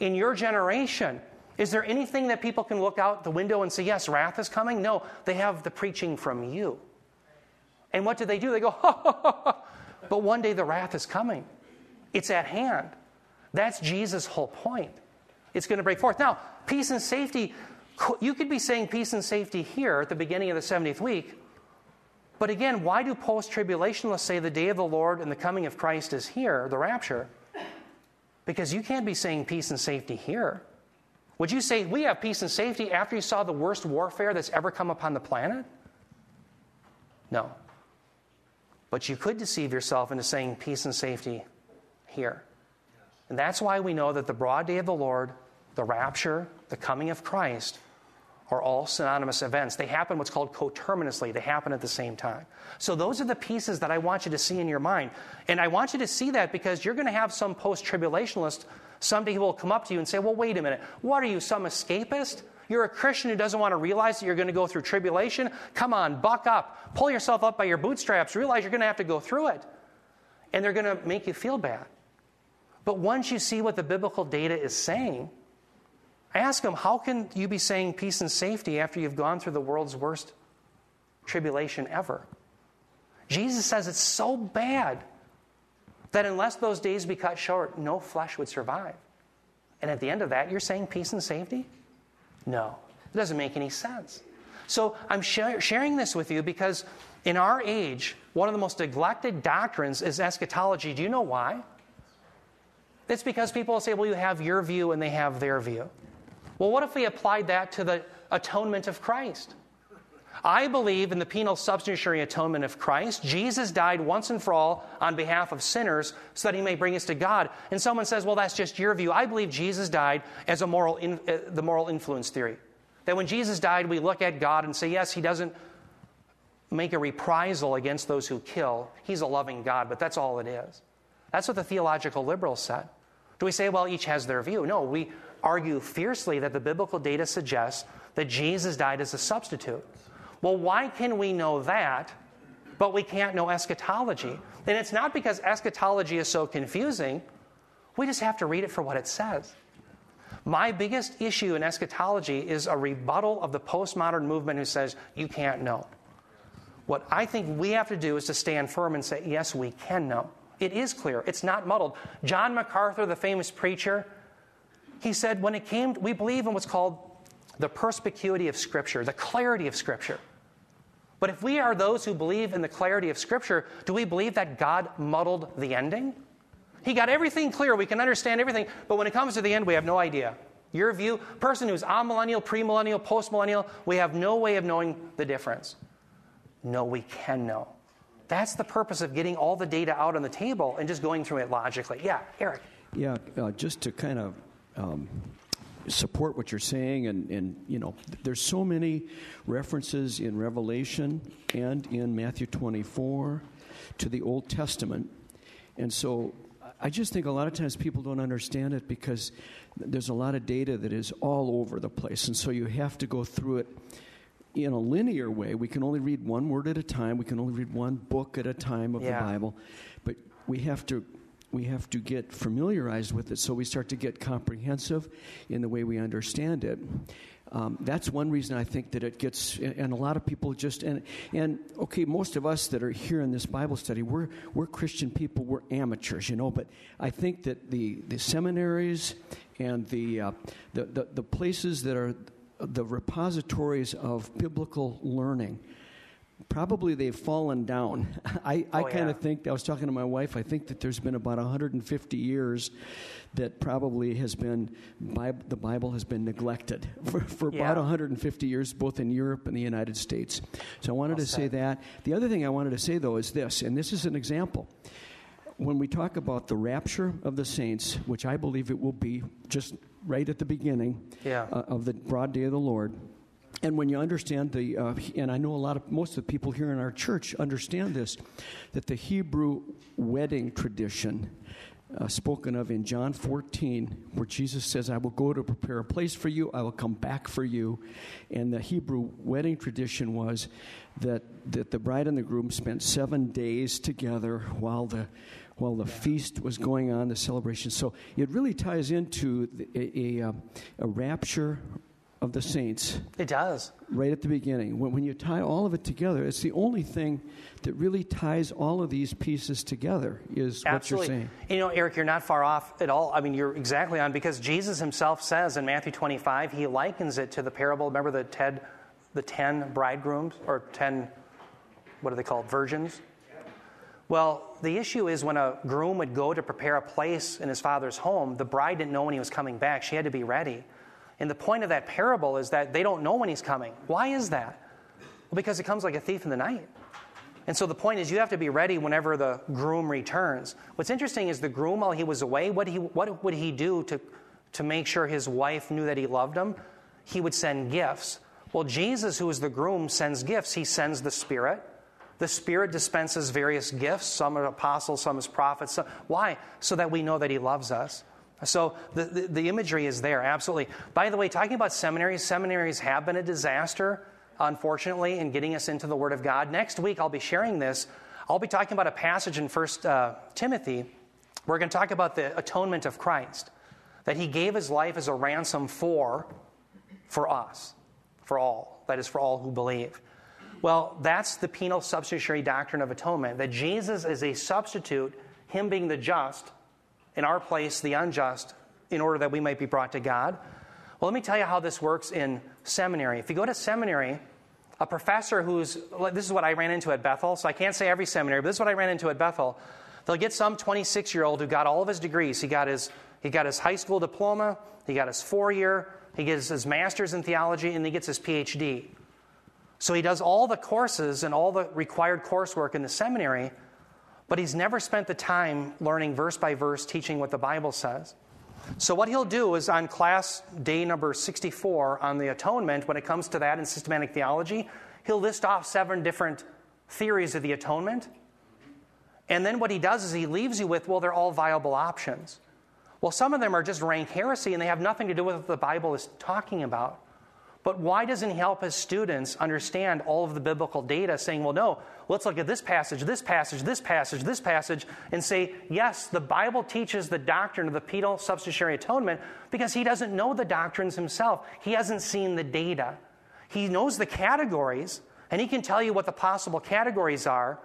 In your generation, is there anything that people can look out the window and say, Yes, wrath is coming? No, they have the preaching from you. And what do they do? They go. But one day the wrath is coming, it's at hand. That's Jesus' whole point. It's going to break forth. Now, peace and safety, you could be saying peace and safety here at the beginning of the 70th week. But again, why do post tribulationists say the day of the Lord and the coming of Christ is here, the rapture? Because you can't be saying peace and safety here. Would you say we have peace and safety after you saw the worst warfare that's ever come upon the planet? No. But you could deceive yourself into saying peace and safety here. And that's why we know that the broad day of the Lord, the rapture, the coming of Christ are all synonymous events. They happen what's called coterminously, they happen at the same time. So, those are the pieces that I want you to see in your mind. And I want you to see that because you're going to have some post tribulationalist someday who will come up to you and say, Well, wait a minute, what are you, some escapist? You're a Christian who doesn't want to realize that you're going to go through tribulation? Come on, buck up. Pull yourself up by your bootstraps. Realize you're going to have to go through it. And they're going to make you feel bad. But once you see what the biblical data is saying, ask them, how can you be saying peace and safety after you've gone through the world's worst tribulation ever? Jesus says it's so bad that unless those days be cut short, no flesh would survive. And at the end of that, you're saying peace and safety? No, it doesn't make any sense. So I'm sharing this with you because in our age, one of the most neglected doctrines is eschatology. Do you know why? It's because people say, well, you have your view and they have their view. Well, what if we applied that to the atonement of Christ? I believe in the penal substitutionary atonement of Christ. Jesus died once and for all on behalf of sinners so that he may bring us to God. And someone says, well, that's just your view. I believe Jesus died as a moral in, uh, the moral influence theory. That when Jesus died, we look at God and say, yes, he doesn't make a reprisal against those who kill. He's a loving God, but that's all it is. That's what the theological liberals said. Do we say, well, each has their view? No, we argue fiercely that the biblical data suggests that Jesus died as a substitute. Well, why can we know that, but we can't know eschatology? And it's not because eschatology is so confusing, we just have to read it for what it says. My biggest issue in eschatology is a rebuttal of the postmodern movement who says you can't know. What I think we have to do is to stand firm and say, yes, we can know. It is clear, it's not muddled. John MacArthur, the famous preacher, he said, when it came, we believe in what's called the perspicuity of Scripture, the clarity of Scripture. But if we are those who believe in the clarity of Scripture, do we believe that God muddled the ending? He got everything clear, we can understand everything, but when it comes to the end, we have no idea. Your view, person who's amillennial, premillennial, postmillennial, we have no way of knowing the difference. No, we can know. That's the purpose of getting all the data out on the table and just going through it logically. Yeah, Eric. Yeah, uh, just to kind of um, support what you're saying, and, and you know, there's so many references in Revelation and in Matthew 24 to the Old Testament, and so I just think a lot of times people don't understand it because there's a lot of data that is all over the place, and so you have to go through it in a linear way. We can only read one word at a time. We can only read one book at a time of yeah. the Bible. But we have to we have to get familiarized with it so we start to get comprehensive in the way we understand it. Um, that's one reason I think that it gets, and a lot of people just, and, and okay, most of us that are here in this Bible study, we're, we're Christian people, we're amateurs, you know, but I think that the, the seminaries and the, uh, the, the, the places that are the repositories of biblical learning, probably they've fallen down. I, I Oh, kind yeah. of think, I was talking to my wife, I think that there's been about 150 years that probably has been, the Bible has been neglected for, for Yeah. about 150 years, both in Europe and the United States. So I wanted Well to say that. The other thing I wanted to say, though, is this, and this is an example. When we talk about the rapture of the saints, which I believe it will be just right at the beginning Yeah. uh, of the broad day of the Lord, and when you understand the, uh, and I know a lot of, most of the people here in our church understand this, that the Hebrew wedding tradition uh, spoken of in John 14, where Jesus says, I will go to prepare a place for you, I will come back for you. And the Hebrew wedding tradition was that, that the bride and the groom spent seven days together while the while the feast was going on, the celebration. So it really ties into the, a, a, uh, a rapture of the saints It does. right at the beginning. When, when you tie all of it together, it's the only thing that really ties all of these pieces together, is Absolutely. what you're saying. You know, Eric, you're not far off at all. I mean, you're exactly on because Jesus himself says in Matthew 25, he likens it to the parable. Remember the Ted, the ten bridegrooms or ten, what are they called, virgins? Well, the issue is when a groom would go to prepare a place in his father's home, the bride didn't know when he was coming back. She had to be ready. And the point of that parable is that they don't know when he's coming. Why is that? Well, because it comes like a thief in the night. And so the point is, you have to be ready whenever the groom returns. What's interesting is the groom, while he was away, what, he, what would he do to, to make sure his wife knew that he loved him? He would send gifts. Well, Jesus, who is the groom, sends gifts. He sends the Spirit. The Spirit dispenses various gifts, some are apostles, some as prophets. Some, why? So that we know that He loves us. So the, the, the imagery is there, absolutely. By the way, talking about seminaries, seminaries have been a disaster, unfortunately, in getting us into the Word of God. Next week, I'll be sharing this. I'll be talking about a passage in 1 uh, Timothy. We're going to talk about the atonement of Christ, that He gave His life as a ransom for, for us, for all, that is, for all who believe. Well, that's the penal substitutionary doctrine of atonement, that Jesus is a substitute, Him being the just, in our place, the unjust, in order that we might be brought to God. Well, let me tell you how this works in seminary. If you go to seminary, a professor who's, this is what I ran into at Bethel, so I can't say every seminary, but this is what I ran into at Bethel. They'll get some 26 year old who got all of his degrees. He got his, he got his high school diploma, he got his four year, he gets his master's in theology, and he gets his PhD. So he does all the courses and all the required coursework in the seminary, but he's never spent the time learning verse by verse, teaching what the Bible says. So, what he'll do is on class day number 64 on the atonement, when it comes to that in systematic theology, he'll list off seven different theories of the atonement. And then what he does is he leaves you with, well, they're all viable options. Well, some of them are just rank heresy and they have nothing to do with what the Bible is talking about. But why doesn't he help his students understand all of the biblical data, saying, well, no, let's look at this passage, this passage, this passage, this passage, and say, yes, the Bible teaches the doctrine of the penal substitutionary atonement because he doesn't know the doctrines himself. He hasn't seen the data. He knows the categories, and he can tell you what the possible categories are,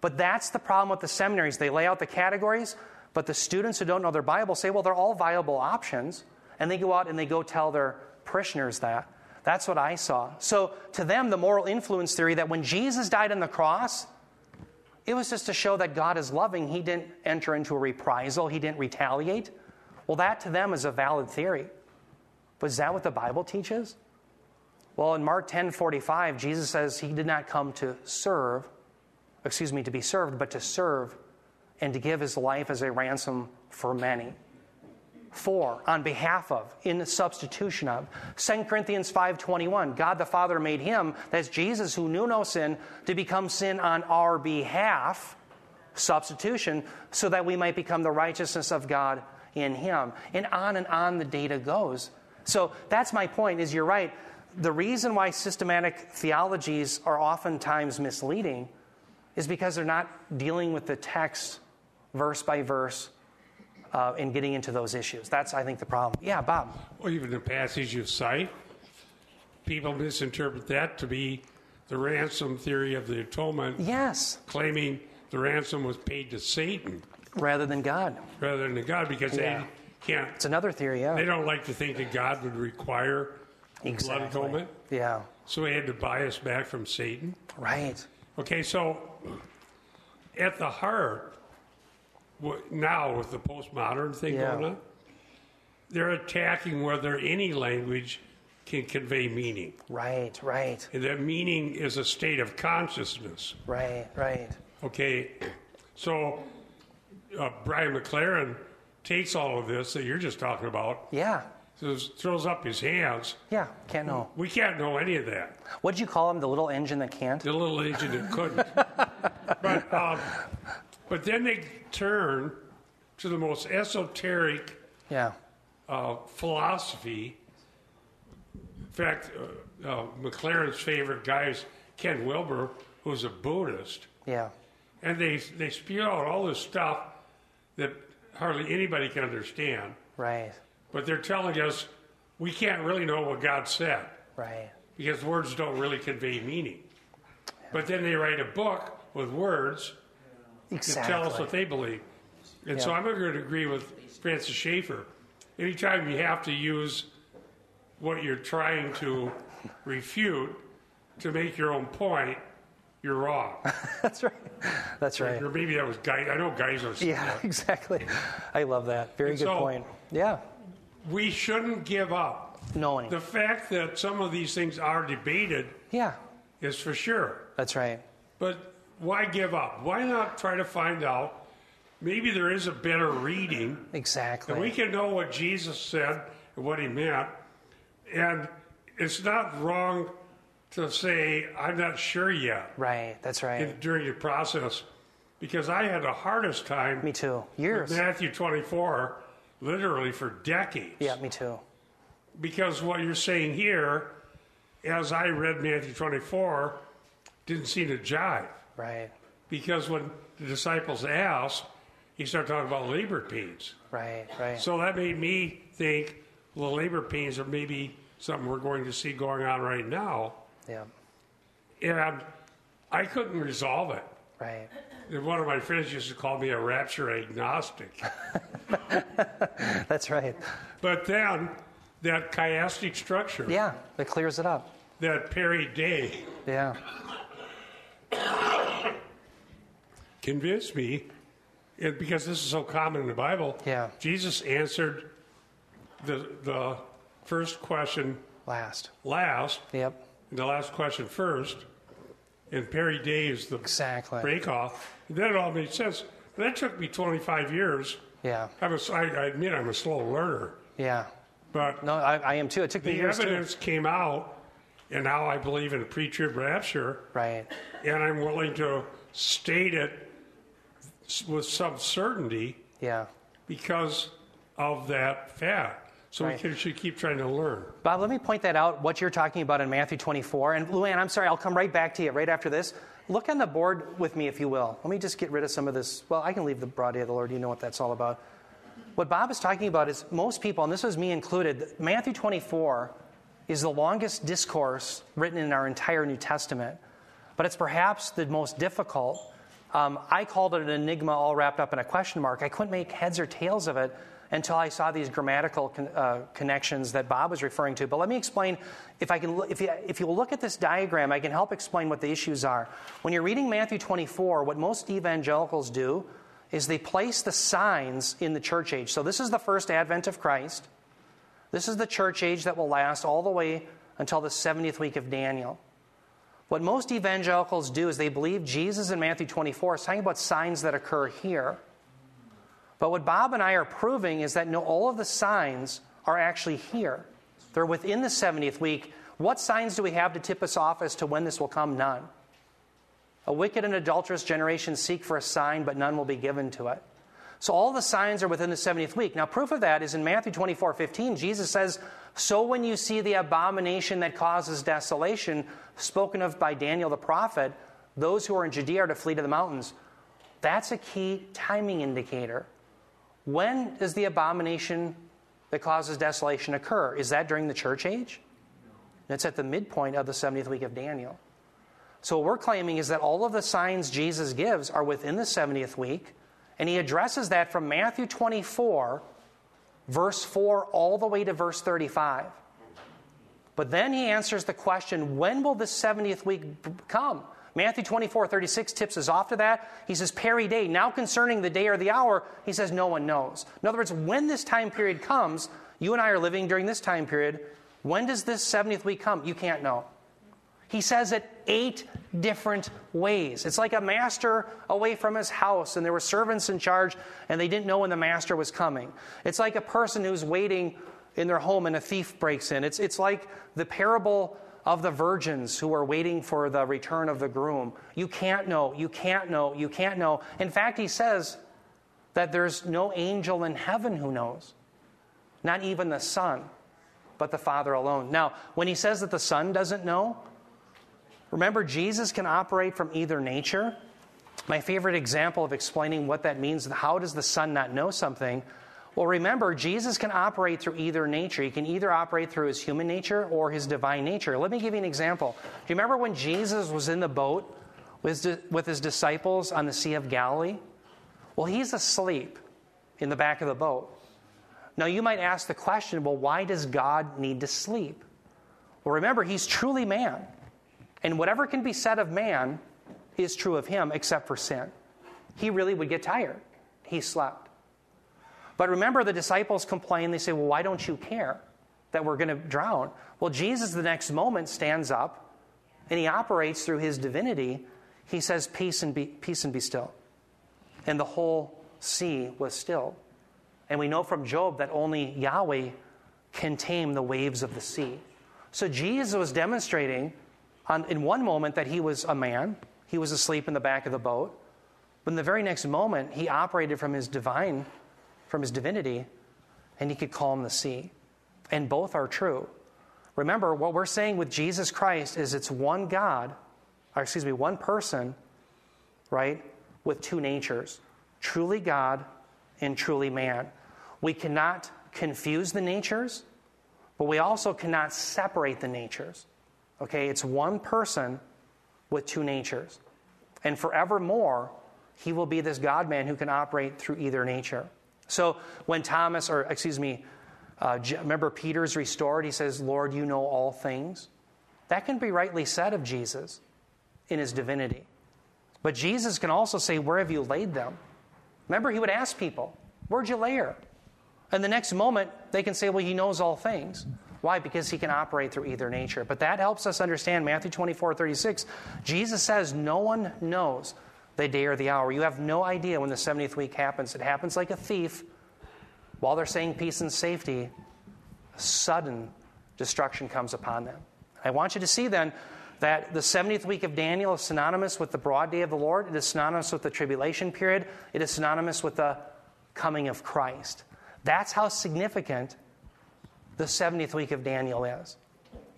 but that's the problem with the seminaries. They lay out the categories, but the students who don't know their Bible say, well, they're all viable options, and they go out and they go tell their parishioners that. That's what I saw. So, to them, the moral influence theory that when Jesus died on the cross, it was just to show that God is loving. He didn't enter into a reprisal, He didn't retaliate. Well, that to them is a valid theory. But is that what the Bible teaches? Well, in Mark 10 45, Jesus says He did not come to serve, excuse me, to be served, but to serve and to give His life as a ransom for many for on behalf of in the substitution of. 2 corinthians 5.21 god the father made him that's jesus who knew no sin to become sin on our behalf substitution so that we might become the righteousness of god in him. And on and on the data goes. So that's my point is you're right. The reason why systematic theologies are oftentimes misleading is because they're not dealing with the text verse by verse uh, in getting into those issues. That's, I think, the problem. Yeah, Bob. Or even the passage you cite, people misinterpret that to be the ransom theory of the atonement, Yes, claiming the ransom was paid to Satan rather than God. rather than God because Yeah. they can't. It's another theory, yeah. They don't like to think that God would require blood Exactly. atonement, Yeah, so he had to buy us back from Satan. right. Okay, so at the heart, now with the postmodern thing Yeah. going on, they're attacking whether any language can convey meaning. Right, right, And that meaning is a state of consciousness. right, right. Okay, so uh, Brian McLaren takes all of this that you're just talking about, Yeah, throws, throws up his hands. yeah, can't know. We can't know any of that. What'd you call him? The little engine that can't? The little agent that couldn't. but, um, but then they turn to the most esoteric Yeah, uh, philosophy. In fact, uh, uh, McLaren's favorite guy is Ken Wilber, who's a Buddhist. yeah, And they, they spew out all this stuff that hardly anybody can understand. right, But they're telling us we can't really know what God said right. because words don't really convey meaning. But then they write a book with words to tell us what they believe. And so I'm going to agree with Francis Schaeffer. Anytime you have to use what you're trying to refute to make your own point, you're wrong. That's right. That's right. or maybe that was Guy. I know guys are. Yeah, exactly. I love that. Very And good so- point. Yeah, We shouldn't give up. knowing. The fact that some of these things are debated Yeah, is for sure. that's right. But why give up? Why not try to find out? Maybe there is a better reading, Exactly. and we can know what Jesus said and what he meant. And it's not wrong to say, I'm not sure yet right, that's right. in- during the process, because I had the hardest time me too. Years. Matthew 24 literally for decades. Yeah, me too. Because what you're saying here, as I read Matthew 24, didn't seem to jive. Right, Because when the disciples asked, he started talking about labor pains. right, right. So that made me think, well, labor pains are maybe something we're going to see going on right now. yeah, And I couldn't resolve it. right. And one of my friends used to call me a rapture agnostic. That's right. but then that chiastic structure, Yeah, that clears it up. that peri de, Yeah, convinced me, and because this is so common in the Bible, Yeah. Jesus answered the, the first question last. last, Yep, and the last question first, and peri de is the exactly. break off. And then it all made sense. That took me 25 years. Yeah, I'm a, I, I admit I'm a slow learner, yeah. but No, I, I am too. It took me the years evidence came out, and now I believe in a pre-trib rapture. Right, and I'm willing to state it with some certainty yeah. because of that fact. So Right. we can, should keep trying to learn. Bob, let me point that out, what you're talking about in Matthew 24. And Luann, I'm sorry, I'll come right back to you right after this. Look on the board with me, if you will. Let me just get rid of some of this. Well, I can leave the broad day of the Lord. You know what that's all about. What Bob is talking about is most people, and this was me included, Matthew 24 is the longest discourse written in our entire New Testament, but it's perhaps the most difficult. Um, I called it an enigma all wrapped up in a question mark. I couldn't make heads or tails of it until I saw these grammatical con- uh, connections that Bob was referring to. But let me explain. If I can, if you, if you look at this diagram, I can help explain what the issues are. When you're reading Matthew 24, what most evangelicals do is they place the signs in the church age. So this is the first advent of Christ. This is the church age that will last all the way until the 70th week of Daniel. What most evangelicals do is they believe Jesus in Matthew 24 is talking about signs that occur here. But what Bob and I are proving is that no, all of the signs are actually here. They're within the 70th week. What signs do we have to tip us off as to when this will come? None. A wicked and adulterous generation seek for a sign, but none will be given to it. So all the signs are within the 70th week. Now, proof of that is in Matthew 24 15. Jesus says, So when you see the abomination that causes desolation, spoken of by Daniel the prophet, those who are in Judea are to flee to the mountains. That's a key timing indicator. When does the abomination that causes desolation occur? Is that during the church age? It's at the midpoint of the 70th week of Daniel. So, what we're claiming is that all of the signs Jesus gives are within the 70th week, and he addresses that from Matthew 24, verse 4, all the way to verse 35. But then he answers the question when will the 70th week come? Matthew 24, 36 tips us off to that. He says, Peri de. Now concerning the day or the hour, he says, no one knows. In other words, when this time period comes, you and I are living during this time period. When does this 70th week come? You can't know. He says it eight different ways. It's like a master away from his house, and there were servants in charge, and they didn't know when the master was coming. It's like a person who's waiting in their home and a thief breaks in. It's, it's like the parable of the virgins who are waiting for the return of the groom. You can't know, you can't know, you can't know. In fact, he says that there's no angel in heaven who knows, not even the Son, but the Father alone. Now, when he says that the Son doesn't know, Remember, Jesus can operate from either nature. My favorite example of explaining what that means, how does the Son not know something? Well, remember, Jesus can operate through either nature. He can either operate through his human nature or his divine nature. Let me give you an example. Do you remember when Jesus was in the boat with, his disciples on the Sea of Galilee? Well, he's asleep in the back of the boat. Now, you might ask the question well, why does God need to sleep? Well, remember, he's truly man. And whatever can be said of man is true of him, except for sin. He really would get tired. He slept. But remember, the disciples complain. They say, Well, why don't you care that we're going to drown? Well, Jesus, the next moment, stands up and he operates through his divinity. He says, Peace and be, peace and be still. And the whole sea was still. And we know from Job that only Yahweh can tame the waves of the sea. So Jesus was demonstrating in one moment that he was a man, he was asleep in the back of the boat. But in the very next moment, he operated from his divine, from his divinity, and he could calm the sea. And both are true. Remember, what we're saying with Jesus Christ is it's one God, or excuse me, one person, right, with two natures truly God and truly man. We cannot confuse the natures, but we also cannot separate the natures. Okay, it's one person with two natures. And forevermore, he will be this God man who can operate through either nature. So when Thomas, or excuse me, uh, remember Peter's restored, he says, Lord, you know all things. That can be rightly said of Jesus in his divinity. But Jesus can also say, Where have you laid them? Remember, he would ask people, Where'd you lay her? And the next moment, they can say, Well, he knows all things. Why? Because he can operate through either nature. But that helps us understand Matthew 24, 36. Jesus says, No one knows the day or the hour. You have no idea when the 70th week happens. It happens like a thief. While they're saying peace and safety, sudden destruction comes upon them. I want you to see then that the 70th week of Daniel is synonymous with the broad day of the Lord. It is synonymous with the tribulation period. It is synonymous with the coming of Christ. That's how significant the 70th week of Daniel is.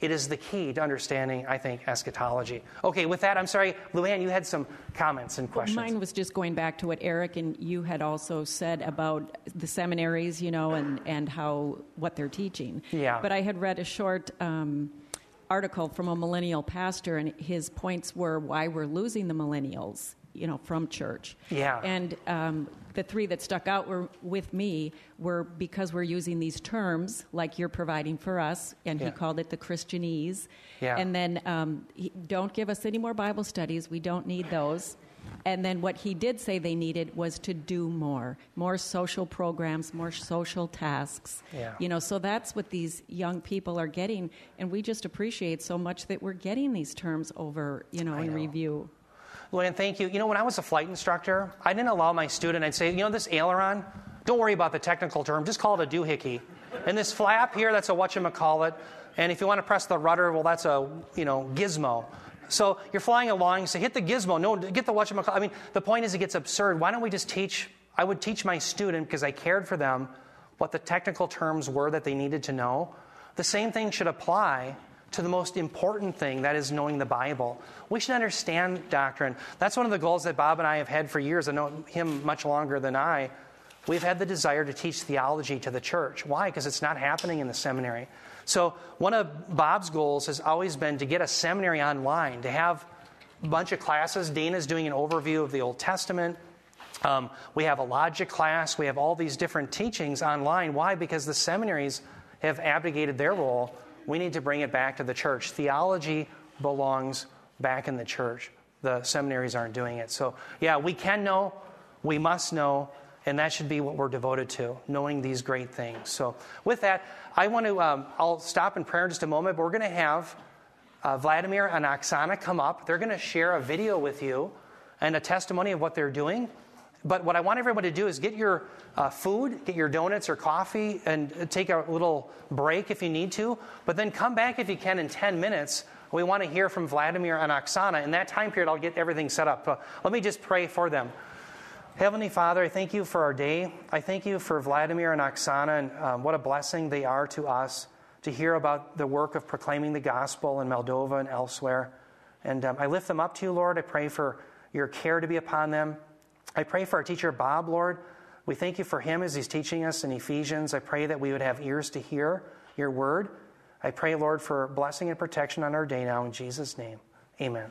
It is the key to understanding, I think, eschatology. Okay, with that, I'm sorry, Luann, you had some comments and questions. Mine was just going back to what Eric and you had also said about the seminaries, you know, and, and how what they're teaching. Yeah. But I had read a short um, article from a millennial pastor, and his points were why we're losing the millennials you know, from church. Yeah. And um, the three that stuck out were with me were because we're using these terms like you're providing for us, and yeah. he called it the Christianese. Yeah. And then um, he, don't give us any more Bible studies. We don't need those. And then what he did say they needed was to do more, more social programs, more social tasks. Yeah. You know, so that's what these young people are getting, and we just appreciate so much that we're getting these terms over, you know, I in know. review. Luann, thank you. You know, when I was a flight instructor, I didn't allow my student, I'd say, you know, this aileron, don't worry about the technical term, just call it a doohickey. And this flap here, that's a whatchamacallit. And if you want to press the rudder, well, that's a, you know, gizmo. So you're flying along, you say, hit the gizmo. No, get the whatchamacallit. I mean, the point is it gets absurd. Why don't we just teach, I would teach my student, because I cared for them, what the technical terms were that they needed to know. The same thing should apply to the most important thing, that is knowing the Bible. We should understand doctrine. That's one of the goals that Bob and I have had for years. I know him much longer than I. we've had the desire to teach theology to the church. Why? Because it's not happening in the seminary. So, one of Bob's goals has always been to get a seminary online, to have a bunch of classes. Dana's doing an overview of the Old Testament. Um, we have a logic class. We have all these different teachings online. Why? Because the seminaries have abdicated their role. We need to bring it back to the church. Theology belongs back in the church. The seminaries aren't doing it. So, yeah, we can know, we must know, and that should be what we're devoted to, knowing these great things. So, with that, I want to, um, I'll stop in prayer in just a moment, but we're going to have uh, Vladimir and Oksana come up. They're going to share a video with you and a testimony of what they're doing. But what I want everyone to do is get your uh, food, get your donuts or coffee, and take a little break if you need to. But then come back if you can in 10 minutes. We want to hear from Vladimir and Oksana. In that time period, I'll get everything set up. Uh, let me just pray for them. Heavenly Father, I thank you for our day. I thank you for Vladimir and Oksana and um, what a blessing they are to us to hear about the work of proclaiming the gospel in Moldova and elsewhere. And um, I lift them up to you, Lord. I pray for your care to be upon them. I pray for our teacher, Bob, Lord. We thank you for him as he's teaching us in Ephesians. I pray that we would have ears to hear your word. I pray, Lord, for blessing and protection on our day now. In Jesus' name, amen.